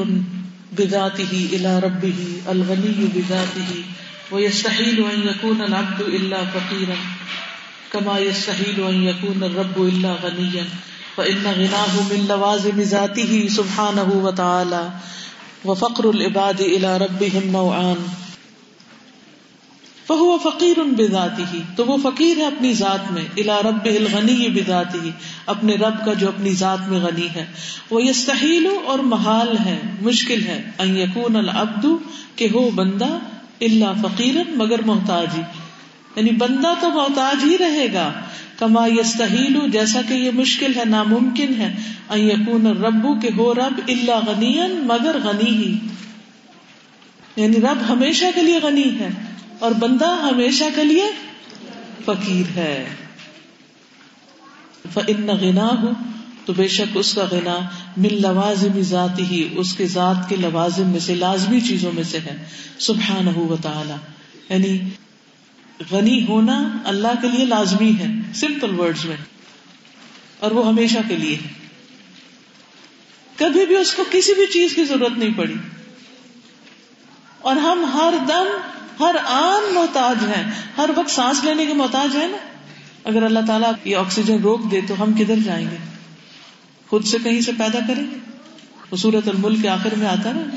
بذاتی ہی الا بذاته الى ربه الغني بذاته ويستحيل ان يكون العبد الا فقيرا كما يستحيل ان يكون الرب الا غنيا فان غناه من لوازم ذاته سبحانه وتعالى، وفقر العباد الى ربهم نوعان فہو فقیر ان بذاتی ہی تو وہ فقیر ہے اپنی ذات میں الا رب الغنی بذاتی ہی اپنے رب کا جو اپنی ذات میں غنی ہے. وہ یہ سہیل اور محال ہے، مشکل ہے ان یکون العبد، کہ ہو بندہ اللہ فقیر مگر محتاج ہی یعنی بندہ تو محتاج ہی رہے گا۔ کما یستحیل جیسا کہ یہ مشکل ہے، ناممکن ہے۔ ان یکون ربو کہ ہو رب اللہ غنی مگر غنی ہی۔ یعنی رب ہمیشہ کے لیے غنی ہے، اور بندہ ہمیشہ کے لیے فقیر ہے۔ ان گنا ہو تو بے شک اس کا گنا مل لوازم ذاتی ہی اس کے ذات کے لوازم میں سے، لازمی چیزوں میں سے ہے۔ سبحان ہو تعالی یعنی غنی ہونا اللہ کے لیے لازمی ہے سمپل ورڈ میں، اور وہ ہمیشہ کے لیے ہے۔ کبھی بھی اس کو کسی بھی چیز کی ضرورت نہیں پڑی۔ اور ہم ہر دم، ہر آن محتاج ہے ہر وقت سانس لینے کے محتاج ہے نا۔ اگر اللہ تعالیٰ یہ آکسیجن روک دے تو ہم کدھر جائیں گے؟ خود سے کہیں سے پیدا کریں گے؟ وہ سورت الملک کے آخر میں آتا نا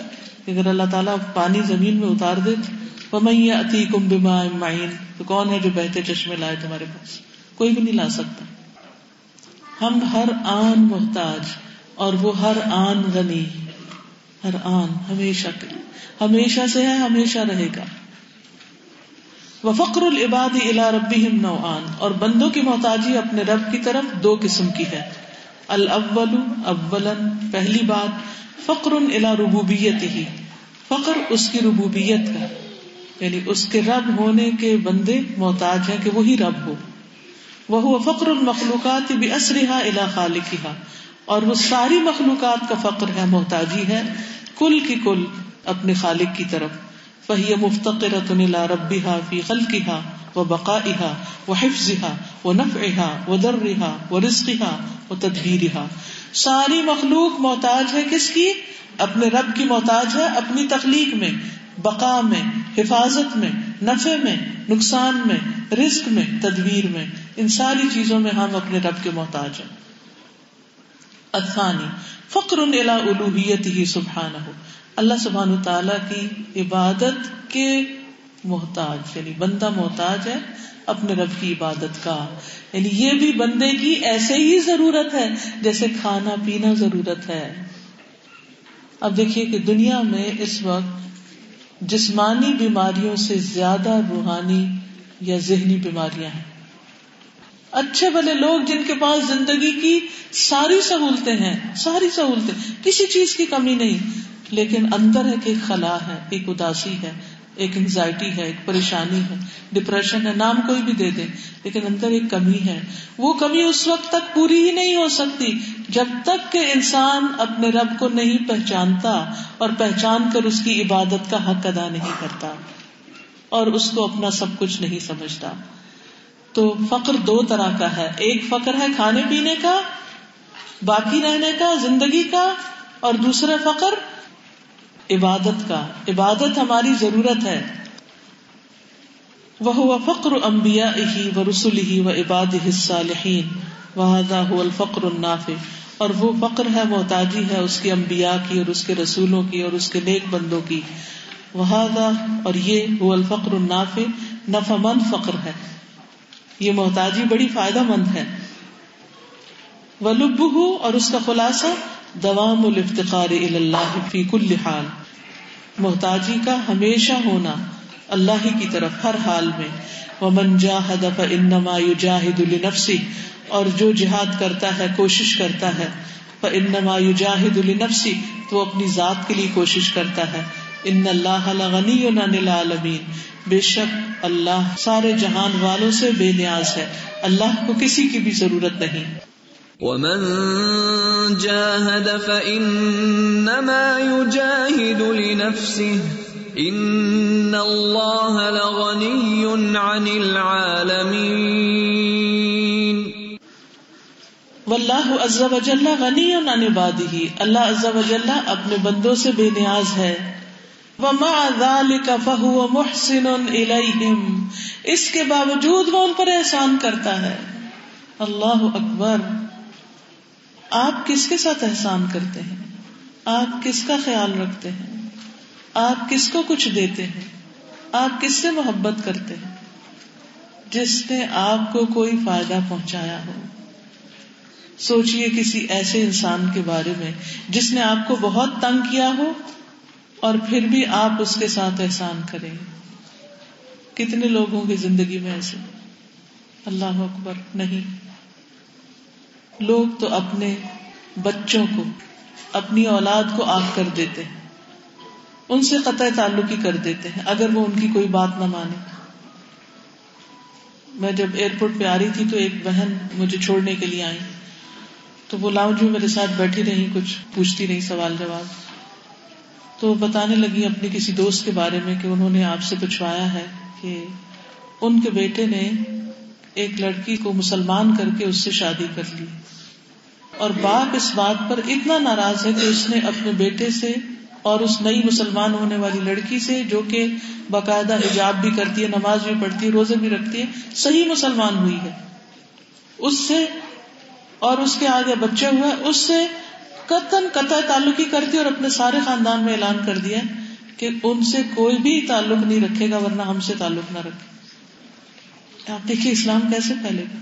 اگر اللہ تعالیٰ پانی زمین میں اتار دے تو میں اتی کم بیما معین تو کون ہے جو بہتے چشمے لائے تمہارے پاس؟ کوئی بھی نہیں لا سکتا۔ ہم ہر آن محتاج اور وہ ہر آن غنی ہر آن ہمیشہ کے ہمیشہ سے ہے، ہمیشہ رہے گا۔ وہ فخر العباد الا ربی نوعان۔ اور بندوں کی محتاجی اپنے رب کی طرف دو قسم کی ہے۔ الاول اولا پہلی بات فخر الا ربوبیت ہی فخر اس کی ربوبیت کا یعنی اس کے رب ہونے کے بندے محتاج ہیں کہ وہی رب ہو۔ وہ فخر المخلوقات بھی اسرحا الا خالقہ اور وہ ساری مخلوقات کا فقر ہے، محتاجی ہے، کل کی کل، اپنے خالق کی طرف۔ وہی مفتقرۃ الى ربها فی خلقها وبقائها وحفظها ونفعها ودرها ورزقها وتدبیرها۔ ساری مخلوق محتاج ہے کس کی؟ اپنے رب کی محتاج ہے، اپنی تخلیق میں۔ بقا میں، حفاظت میں، نفع میں، نقصان میں، رزق میں، تدبیر میں، ان ساری چیزوں میں ہم اپنے رب کے محتاج ہیں۔ افانی فخر الوحیت ہی سبحان ہو اللہ سبحان تعالی کی عبادت کے محتاج یعنی بندہ محتاج ہے اپنے رب کی عبادت کا۔ یعنی یہ بھی بندے کی ایسے ہی ضرورت ہے جیسے کھانا پینا ضرورت ہے۔ اب دیکھیے کہ دنیا میں اس وقت جسمانی بیماریوں سے زیادہ روحانی یا ذہنی بیماریاں ہیں۔ اچھے بھلے لوگ جن کے پاس زندگی کی ساری سہولتیں ہیں، ساری سہولتیں، کسی چیز کی کمی نہیں، لیکن اندر ہے کہ ایک خلا ہے، ایک اداسی ہے۔ ایک انگزائٹی ہے، ایک پریشانی ہے ڈپریشن ہے، نام کوئی بھی دے دے، لیکن اندر ایک کمی ہے۔ وہ کمی اس وقت تک پوری ہی نہیں ہو سکتی جب تک کہ انسان اپنے رب کو نہیں پہچانتا اور پہچان کر اس کی عبادت کا حق ادا نہیں کرتا اور اس کو اپنا سب کچھ نہیں سمجھتا۔ تو فقر دو طرح کا ہے۔ ایک فقر ہے کھانے پینے کا، باقی رہنے کا، زندگی کا، اور دوسرا فقر عبادت کا۔ عبادت ہماری ضرورت ہے۔ وہ فقر امبیا ہی و رسول ہی و عباد الصالحین وہذا هو الفقر النافع۔ اور وہ فقر ہے، محتاجی ہے اس کے انبیاء کی اور اس کے رسولوں کی اور اس کے نیک بندوں کی۔ وہذا اور یہ وہ الفقر النافع۔ نفع مند فقر ہے۔ یہ محتاجی بڑی فائدہ مند ہے۔ ولب اور اس کا خلاصہ دوام الافتقار اللہ فی کل حال۔ محتاجی کا ہمیشہ ہونا اللہ ہی کی طرف ہر حال میں۔ ومن جاہد فانما یجاہد لنفسه، اور جو جہاد کرتا ہے، کوشش کرتا ہے۔ فانما یجاہد لنفسه، تو اپنی ذات کے لیے کوشش کرتا ہے۔ ان اللہ لغنی عن العالمین بے شک اللہ سارے جہان والوں سے بے نیاز ہے۔ اللہ کو کسی کی بھی ضرورت نہیں۔ ومن جاهد فإنما يجاهد لنفسه. إن الله لغني عن العالمين. واللہ عز و جل غنی عن عباده. اللہ عز و جل اپنے بندوں سے بے نیاز ہے. ومع ذلك فهو محسن الیہم اس کے باوجود وہ ان پر احسان کرتا ہے. اللہ اکبر. آپ کس کے ساتھ احسان کرتے ہیں؟ آپ کس کا خیال رکھتے ہیں؟ آپ کس کو کچھ دیتے ہیں؟ آپ کس سے محبت کرتے ہیں؟ جس نے آپ کو کوئی فائدہ پہنچایا ہو۔ سوچئے کسی ایسے انسان کے بارے میں جس نے آپ کو بہت تنگ کیا ہو اور پھر بھی آپ اس کے ساتھ احسان کریں۔ کتنے لوگوں کی زندگی میں ایسے؟ اللہ اکبر، نہیں۔ لوگ تو اپنے بچوں کو، اپنی اولاد کو آگ کر دیتے ہیں۔ ان سے قطع تعلق ہی کر دیتے ہیں، اگر وہ ان کی کوئی بات نہ مانے۔ میں جب ایئرپورٹ پہ آ رہی تھی تو ایک بہن مجھے چھوڑنے کے لیے آئی تو وہ لاؤنج میں میرے ساتھ بیٹھی رہی کچھ پوچھتی رہی سوال جواب۔ تو بتانے لگی اپنے کسی دوست کے بارے میں کہ انہوں نے آپ سے پوچھوایا ہے کہ ان کے بیٹے نے ایک لڑکی کو مسلمان کر کے اس سے شادی کر لی۔ اور باپ اس بات پر اتنا ناراض ہے کہ اس نے اپنے بیٹے سے اور اس نئی مسلمان ہونے والی لڑکی سے جو کہ باقاعدہ حجاب بھی کرتی ہے، نماز بھی پڑھتی ہے، روزے بھی رکھتی ہے، صحیح مسلمان ہوئی ہے۔ اس سے اور اس کے آگے بچے ہوئے، اس سے قطن قطع تعلق ہی کرتی اور اپنے سارے خاندان میں اعلان کر دیا کہ ان سے کوئی بھی تعلق نہیں رکھے گا، ورنہ ہم سے تعلق نہ رکھے۔ آپ دیکھیے اسلام کیسے پھیلے گا؟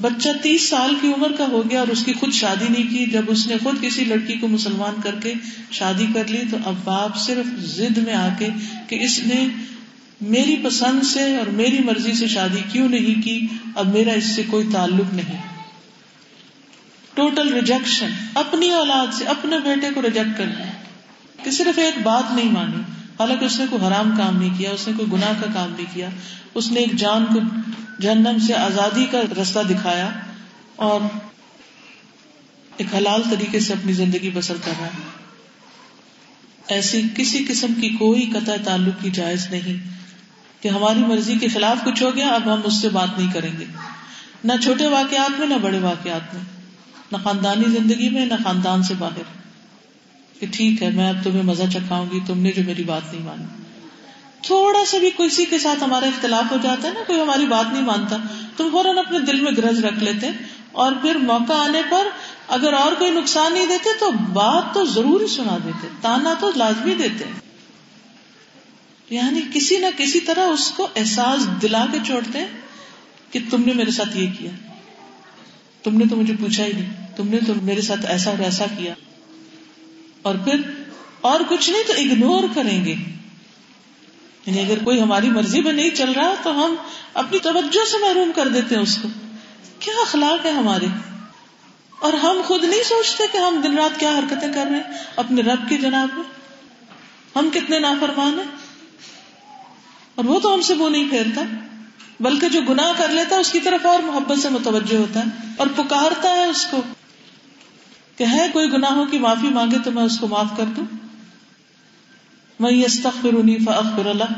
بچہ تیس سال کی عمر کا ہو گیا اور اس کی خود شادی نہیں کی۔ جب اس نے خود کسی لڑکی کو مسلمان کر کے شادی کر لی تو اب باپ صرف زد میں آ کے کہ اس نے میری پسند سے اور میری مرضی سے شادی کیوں نہیں کی؟ اب میرا اس سے کوئی تعلق نہیں۔ ٹوٹل ریجیکشن اپنی اولاد سے، اپنے بیٹے کو ریجیکٹ کر کہ صرف ایک بات نہیں مانی۔ حالانکہ اس نے کوئی حرام کام نہیں کیا، اس نے کوئی گناہ کا کام نہیں کیا۔ اس نے ایک جان کو جہنم سے آزادی کا رستہ دکھایا اور ایک حلال طریقے سے اپنی زندگی بسر کر رہا ہے۔ ایسی کسی قسم کی کوئی قطع تعلق کی جائز نہیں کہ ہماری مرضی کے خلاف کچھ ہو گیا، اب ہم اس سے بات نہیں کریں گے۔ نہ چھوٹے واقعات میں، نہ بڑے واقعات میں۔ نہ خاندانی زندگی میں، نہ خاندان سے باہر۔ کہ ٹھیک ہے، میں اب تمہیں مزہ چکھاؤں گی، تم نے جو میری بات نہیں مانی۔ تھوڑا سا بھی کسی کے ساتھ ہمارا اختلاف ہو جاتا ہے نا، کوئی ہماری بات نہیں مانتا، تم فوراً اپنے دل میں گرج رکھ لیتے اور پھر موقع آنے پر اگر اور کوئی نقصان نہیں دیتے تو بات تو ضرور ہی سنا دیتے، تانا تو لازمی دیتے۔ یعنی کسی نہ کسی طرح اس کو احساس دلا کے چھوڑتے کہ تم نے میرے ساتھ یہ کیا۔ تم نے تو مجھے پوچھا ہی نہیں، تم نے تو میرے ساتھ ایسا اور ایسا کیا۔ اور پھر اور کچھ نہیں تو اگنور کریں گے۔ یعنی اگر کوئی ہماری مرضی میں نہیں چل رہا تو ہم اپنی توجہ سے محروم کر دیتے ہیں اس کو۔ کیا اخلاق ہے ہمارے؟ اور ہم خود نہیں سوچتے کہ ہم دن رات کیا حرکتیں کر رہے ہیں اپنے رب کی جناب میں۔ ہم کتنے نافرمان ہیں۔ اور وہ تو ہم سے وہ نہیں پھیرتا، بلکہ جو گناہ کر لیتا ہے اس کی طرف اور محبت سے متوجہ ہوتا ہے اور پکارتا ہے اس کو۔ کہ ہے کوئی گناہوں کی معافی مانگے تو میں اس کو معاف کر دوں؟ میں فاغفر اللہ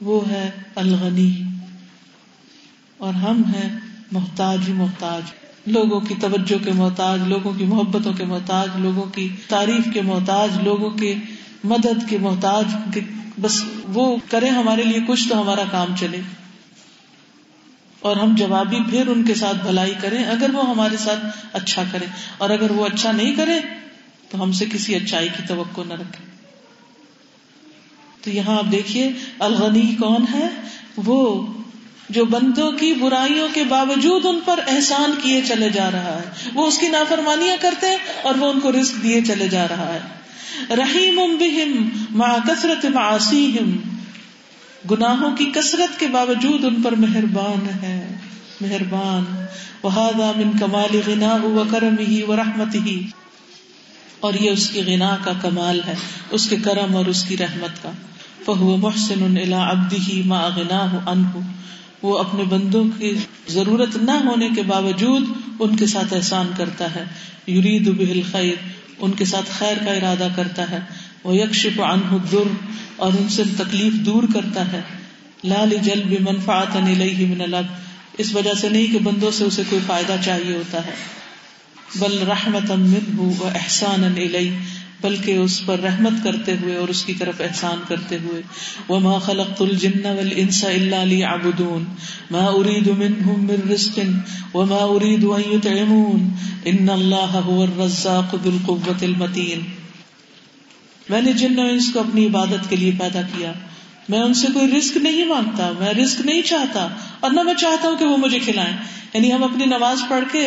وہ ہے الغنی اور ہم ہیں محتاج ہی محتاج۔ لوگوں کی توجہ کے محتاج، لوگوں کی محبتوں کے محتاج، لوگوں کی تعریف کے محتاج، لوگوں کے مدد کے محتاج۔ بس وہ کرے ہمارے لیے کچھ تو ہمارا کام چلے۔ اور ہم جوابی پھر ان کے ساتھ بھلائی کریں اگر وہ ہمارے ساتھ اچھا کرے اور اگر وہ اچھا نہیں کرے تو ہم سے کسی اچھائی کی توقع نہ رکھے تو یہاں آپ دیکھیے، الغنی کون ہے؟ وہ جو بندوں کی برائیوں کے باوجود ان پر احسان کیے چلے جا رہا ہے۔ وہ اس کی نافرمانیاں کرتے ہیں اور وہ ان کو رسک دیے چلے جا رہا ہے۔ رحیم بہم مع کثرت معصیہم گناہوں کی کثرت کے باوجود ان پر مہربان ہے، مہربان۔ وہادا من کمال غنا و کرم ہی و رحمت ہی اور یہ اس کی غنا کا کمال ہے، اس کے کرم اور اس کی رحمت کا۔ فہو محسن الا الى عبده ما غناه عنه۔ وہ اپنے بندوں کی ضرورت نہ ہونے کے باوجود ان کے ساتھ احسان کرتا ہے۔ یرید به الخیر ان کے ساتھ خیر کا ارادہ کرتا ہے۔ وہ یکشف عنہ الضر اور ان سے تکلیف دور کرتا ہے۔ لال جل بھی منفاط الیہ من الگ اس وجہ سے نہیں کہ بندوں سے اسے کوئی فائدہ چاہیے ہوتا ہے۔ بل رحمت منہ و احسان الیہ، بلکہ اس پر رحمت کرتے ہوئے اور اس کی طرف احسان کرتے ہوئے۔ وما خلقت الجن والانس الا ليعبدون، ما اريد منهم من رزق، وما اريد ان يطعمون۔ ان الله هو الرزاق ذو القوه المتين میں نے جن انس کو اپنی عبادت کے لیے پیدا کیا، میں ان سے کوئی رسک نہیں مانگتا، میں رسک نہیں چاہتا، اور نہ میں چاہتا ہوں کہ وہ مجھے کھلائیں۔ یعنی ہم اپنی نماز پڑھ کے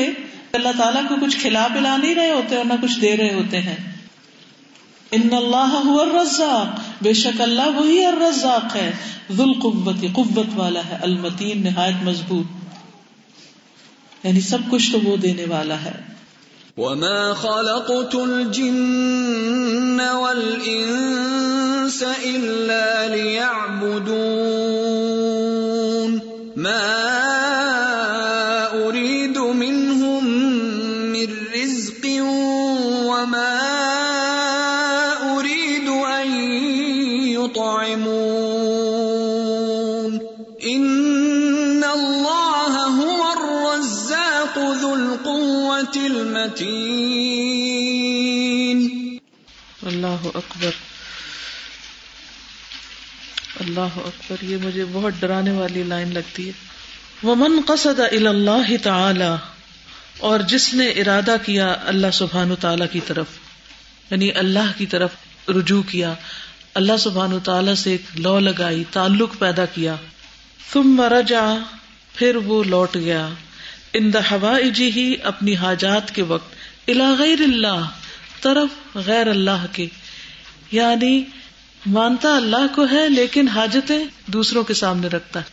اللہ تعالیٰ کو کچھ کھلا پلا نہیں رہے ہوتے اور نہ کچھ دے رہے ہوتے ہیں۔ ان اللہ الرزاق، بے شک اللہ وہی الرزاق ہے۔ ذل قوت قوت والا ہے، المتین، نہایت مضبوط۔ یعنی سب کچھ تو وہ دینے والا ہے۔ وما خلقت الجن والانس الا ليعبدون اکبر۔ اللہ اکبر، یہ مجھے بہت ڈرانے والی لائن لگتی ہے۔ وہ من قصد اللہ تعالی اور جس نے ارادہ کیا اللہ سبحان تعالی کی طرف یعنی اللہ کی طرف رجوع کیا، اللہ سبحان تعالی سے ایک لو لگائی، تعلق پیدا کیا۔ تم مرجا پھر وہ لوٹ گیا۔ ان ہوا جی ہی اپنی حاجات کے وقت الا غیر اللہ طرف غیر اللہ کے۔ یعنی مانتا اللہ کو ہے لیکن حاجتیں دوسروں کے سامنے رکھتا ہے۔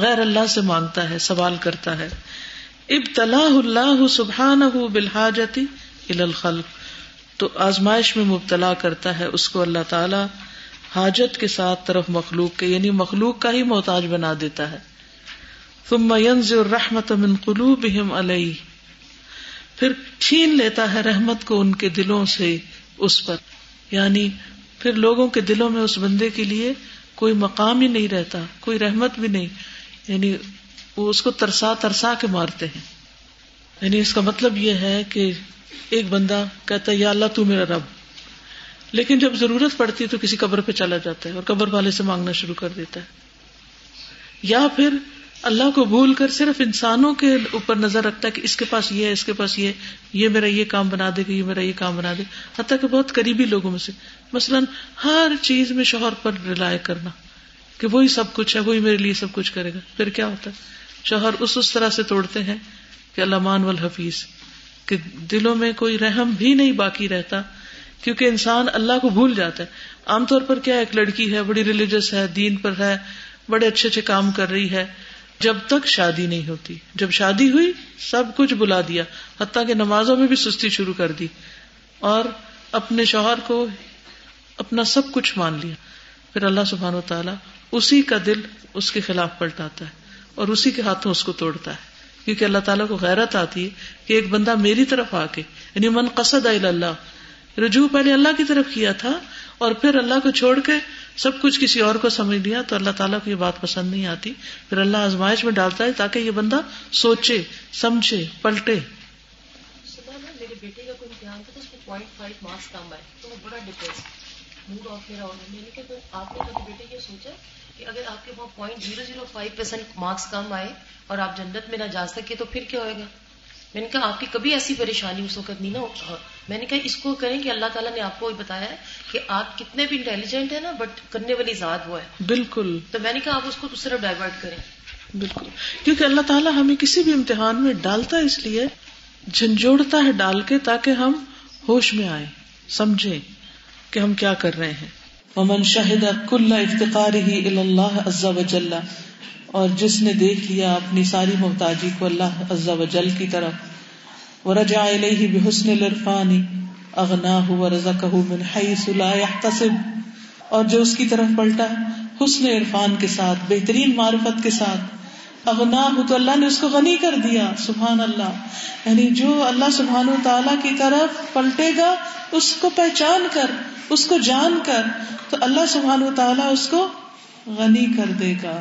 غیر اللہ سے مانگتا ہے، سوال کرتا ہے۔ ابتلا اللہ سبحان بالحاجتی الخلق۔ تو آزمائش میں مبتلا کرتا ہے، اس کو اللہ تعالی حاجت کے ساتھ طرف مخلوق کے یعنی مخلوق کا ہی محتاج بنا دیتا ہے۔ ثم ينزع الرحمت من قلوبهم عليه پھر چھین لیتا ہے رحمت کو ان کے دلوں سے، اس پر۔ یعنی پھر لوگوں کے دلوں میں اس بندے کے لیے کوئی مقام ہی نہیں رہتا، کوئی رحمت بھی نہیں۔ یعنی وہ اس کو ترسا ترسا کے مارتے ہیں۔ یعنی اس کا مطلب یہ ہے کہ ایک بندہ کہتا ہے، یا اللہ تو میرا رب۔ لیکن جب ضرورت پڑتی ہے تو کسی قبر پہ چلا جاتا ہے اور قبر والے سے مانگنا شروع کر دیتا ہے۔ یا پھر اللہ کو بھول کر صرف انسانوں کے اوپر نظر رکھتا ہے کہ اس کے پاس یہ ہے، اس کے پاس یہ یہ میرا یہ کام بنا دے گا، یہ میرا یہ کام بنا دے حتیٰ کہ بہت قریبی لوگوں میں سے۔ مثلاً ہر چیز میں شوہر پر رلائے کرنا، کہ وہی سب کچھ ہے، وہی میرے لیے سب کچھ کرے گا۔ پھر کیا ہوتا ہے؟ شوہر اس اس طرح سے توڑتے ہیں کہ اللہ مان والحفیظ، کہ دلوں میں کوئی رحم بھی نہیں باقی رہتا، کیونکہ انسان اللہ کو بھول جاتا ہے۔ عام طور پر کیا ایک لڑکی ہے، بڑی ریلیجس ہے، دین پر ہے، بڑے اچھے اچھے کام کر رہی ہے۔ جب تک شادی نہیں ہوتی۔ جب شادی ہوئی، سب کچھ بلا دیا۔ حتیٰ کہ نمازوں میں بھی سستی شروع کر دی۔ اور اپنے شوہر کو اپنا سب کچھ مان لیا۔ پھر اللہ سبحان و تعالیٰ اسی کا دل اس کے خلاف پلٹاتا ہے اور اسی کے ہاتھوں اس کو توڑتا ہے۔ کیونکہ اللہ تعالیٰ کو غیرت آتی ہے کہ ایک بندہ میری طرف آ کے یعنی من قصد اللہ، رجوع پہلے اللہ کی طرف کیا تھا اور پھر اللہ کو چھوڑ کے سب کچھ کسی اور کو سمجھ لیا تو اللہ تعالیٰ کو یہ بات پسند نہیں آتی۔ پھر اللہ آزمائش میں ڈالتا ہے تاکہ یہ بندہ سوچے، سمجھے، پلٹے۔ میرے بیٹے کا کوئی امتحان تھا تو اس کو پوائنٹ فائیو مارکس کم آئے، تو وہ بڑا ڈپریس موڈ آف میرا میں نے کہا آپ نے کبھی بیٹے یہ سوچا کہ اگر آپ کے وہاں point zero zero five percent marks کم آئے اور آپ جنت میں نہ جا سکے تو پھر کیا ہوئے گا؟ میں نے کہا آپ کی کبھی ایسی پریشانی اس وقت نہیں نا میں نے کہا اس کو کریں کہ اللہ تعالیٰ نے آپ کو بتایا ہے کہ آپ کتنے بھی انٹیلیجنٹ ہیں نا بٹ کرنے والی ذات وہ ہے۔ بالکل۔ تو میں نے کہا آپ اس کو صرف ڈائیورٹ کریں۔ بالکل۔ کیونکہ اللہ تعالیٰ ہمیں کسی بھی امتحان میں ڈالتا ہے اس لیے جھنجھوڑتا ہے ڈال کے تاکہ ہم ہوش میں آئے سمجھے کہ ہم کیا کر رہے ہیں۔ ومن شاہد کل افتقار ہی اللہ عزا وجل اور جس نے دیکھ لیا اپنی ساری محتاجی کو اللہ عزا وجل کی طرف، ورجع الیہ بحسن العرفان، اغناہ ورزقہ من حیث لا يحتسب اور جو اس کی طرف پلٹا، حسن عرفان کے ساتھ، بہترین معرفت کے ساتھ۔ اغنا تو اللہ نے اس کو غنی کر دیا، سبحان اللہ۔ یعنی جو اللہ سبحان و تعالی کی طرف پلٹے گا، اس کو پہچان کر، اس کو جان کر، تو اللہ سبحان و تعالیٰ اس کو غنی کر دے گا۔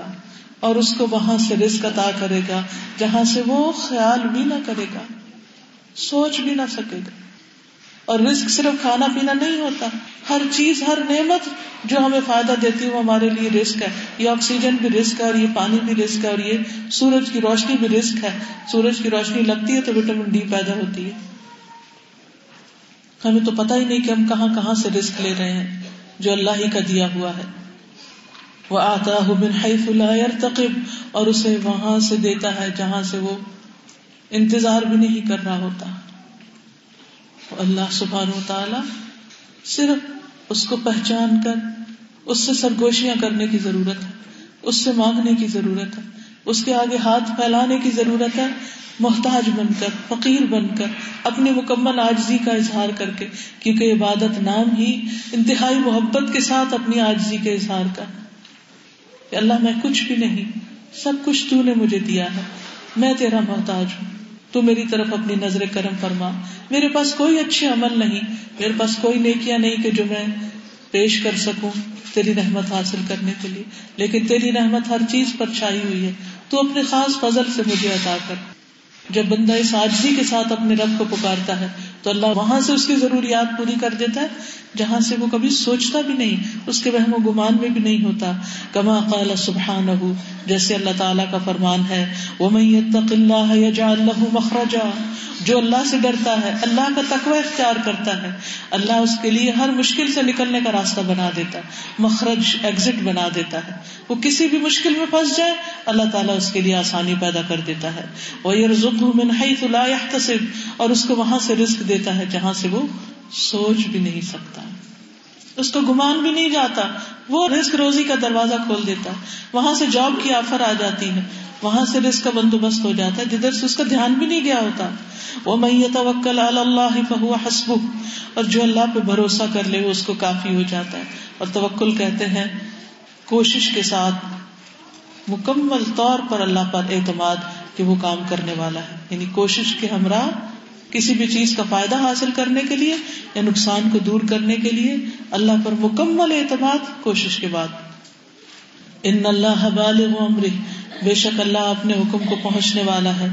اور اس کو وہاں سے رزق عطا کرے گا، جہاں سے وہ خیال بھی نہ کرے گا، سوچ بھی نہ سکے گا۔ اور رزق صرف کھانا پینا نہیں ہوتا، ہر چیز، ہر نعمت جو ہمیں فائدہ دیتی ہے وہ ہمارے لیے رسک ہے۔ یہ آکسیجن بھی رسک ہے اور یہ پانی بھی رسک ہے اور یہ سورج کی روشنی بھی رسک ہے۔ سورج کی روشنی لگتی ہے تو وٹامن ڈی پیدا ہوتی ہے۔ ہمیں تو پتا ہی نہیں کہ ہم کہاں کہاں سے رسک لے رہے ہیں، جو اللہ ہی کا دیا ہوا ہے۔ وہ آتا تقب اور اسے وہاں سے دیتا ہے جہاں سے وہ انتظار بھی نہیں کر رہا ہوتا۔ اللہ سبحان و تعالی صرف اس کو پہچان کر، اس سے سرگوشیاں کرنے کی ضرورت ہے، اس سے مانگنے کی ضرورت ہے، اس کے آگے ہاتھ پھیلانے کی ضرورت ہے، محتاج بن کر، فقیر بن کر، اپنی مکمل آجزی کا اظہار کر کے، کیونکہ عبادت نام ہی انتہائی محبت کے ساتھ اپنی آجزی کے اظہار کا کہ اللہ میں کچھ بھی نہیں، سب کچھ تو نے مجھے دیا ہے۔ میں تیرا محتاج ہوں۔ تو میری طرف اپنی نظر کرم فرما۔ میرے پاس کوئی اچھے عمل نہیں۔ میرے پاس کوئی نیکیاں نہیں کہ جو میں پیش کر سکوں تیری رحمت حاصل کرنے کے لیے۔ لیکن تیری رحمت ہر چیز پر چھائی ہوئی ہے۔ تو اپنے خاص فضل سے مجھے عطا کر۔ جب بندہ اس آجزی کے ساتھ اپنے رب کو پکارتا ہے تو اللہ وہاں سے اس کی ضروریات پوری کر دیتا ہے، جہاں سے وہ کبھی سوچتا بھی نہیں، اس کے وہم و گمان میں بھی نہیں ہوتا۔ کما قال سبحان جیسے اللہ تعالیٰ کا فرمان ہے وہ مخرجا۔ جو اللہ سے ڈرتا ہے، اللہ کا تقوی اختیار کرتا ہے۔ اللہ اس کے لیے ہر مشکل سے نکلنے کا راستہ بنا دیتا ہے، مخرج ایگزٹ بنا دیتا ہے۔ وہ کسی بھی مشکل میں پھنس جائے، اللہ تعالیٰ اس کے لیے آسانی پیدا کر دیتا ہے۔ وہ یہ اور اس کو وہاں سے رسک دیتا ہے جہاں سے وہ سوچ بھی نہیں سکتا۔ اس کو گمان بھی نہیں جاتا۔ وہ رسک روزی کا دروازہ کھول دیتا ہے۔ وہاں سے جاب کی آفر آ جاتی ہے۔ وہاں سے رسک کا بندوبست ہو جاتا ہے۔ جدھر سے اس کا دھیان بھی نہیں گیا ہوتا۔ وہ میں توکل اللہ فہو حسب اور جو اللہ پہ بھروسہ کر لے، وہ اس کو کافی ہو جاتا ہے۔ اور توکل کہتے ہیں، کوشش کے ساتھ مکمل طور پر اللہ پر اعتماد کہ وہ کام کرنے والا ہے۔ یعنی کوشش کے ہمراہ کسی بھی چیز کا فائدہ حاصل کرنے کے لیے یا نقصان کو دور کرنے کے لیے اللہ پر مکمل اعتماد کوشش کے بعد۔ ان اللہ بالغ عمر بے شک اللہ اپنے حکم کو پہنچنے والا ہے۔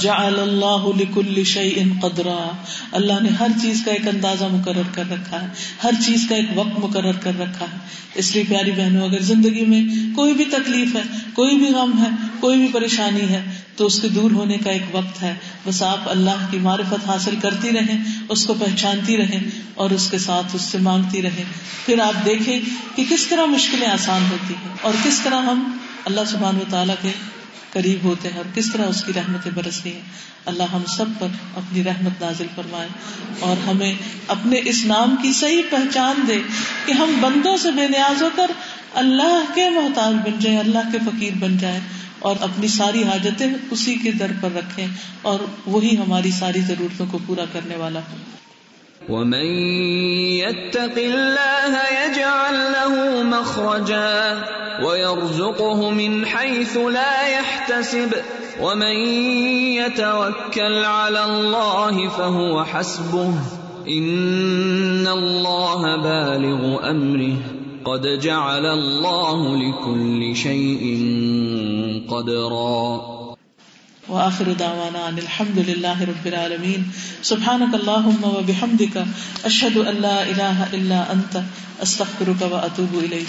جعل اللہ لکل شیء قدرا۔ اللہ نے ہر چیز کا ایک اندازہ مقرر کر رکھا ہے۔ ہر چیز کا ایک وقت مقرر کر رکھا ہے۔ اس لیے پیاری بہنوں، اگر زندگی میں کوئی بھی تکلیف ہے، کوئی بھی غم ہے، کوئی بھی پریشانی ہے، تو اس کے دور ہونے کا ایک وقت ہے۔ بس آپ اللہ کی معرفت حاصل کرتی رہیں، اس کو پہچانتی رہیں اور اس کے ساتھ اس سے مانگتی رہیں۔ پھر آپ دیکھیں کہ کس طرح مشکلیں آسان ہوتی ہیں اور کس طرح ہم اللہ سبحان و تعالیٰ کے قریب ہوتے ہیں اور کس طرح اس کی رحمتیں برستی ہیں۔ اللہ ہم سب پر اپنی رحمت نازل فرمائے اور ہمیں اپنے اس نام کی صحیح پہچان دے کہ ہم بندوں سے بے نیاز ہو کر اللہ کے محتاج بن جائیں، اللہ کے فقیر بن جائیں اور اپنی ساری حاجتیں اسی کے در پر رکھیں اور وہی ہماری ساری ضرورتوں کو پورا کرنے والا ہو ومن يتق الله يجعل له مخرجا ويرزقه من حيث لا يحتسب ومن يتوكل على الله فهو حسبه ان الله بالغ امره قد جعل الله لكل شيء قدرا وآخر دعوانا ان الحمد لله رب العالمين سبحانك اللهم وبحمدك اشهد ان لا اله الا انت استغفرك واتوب اليك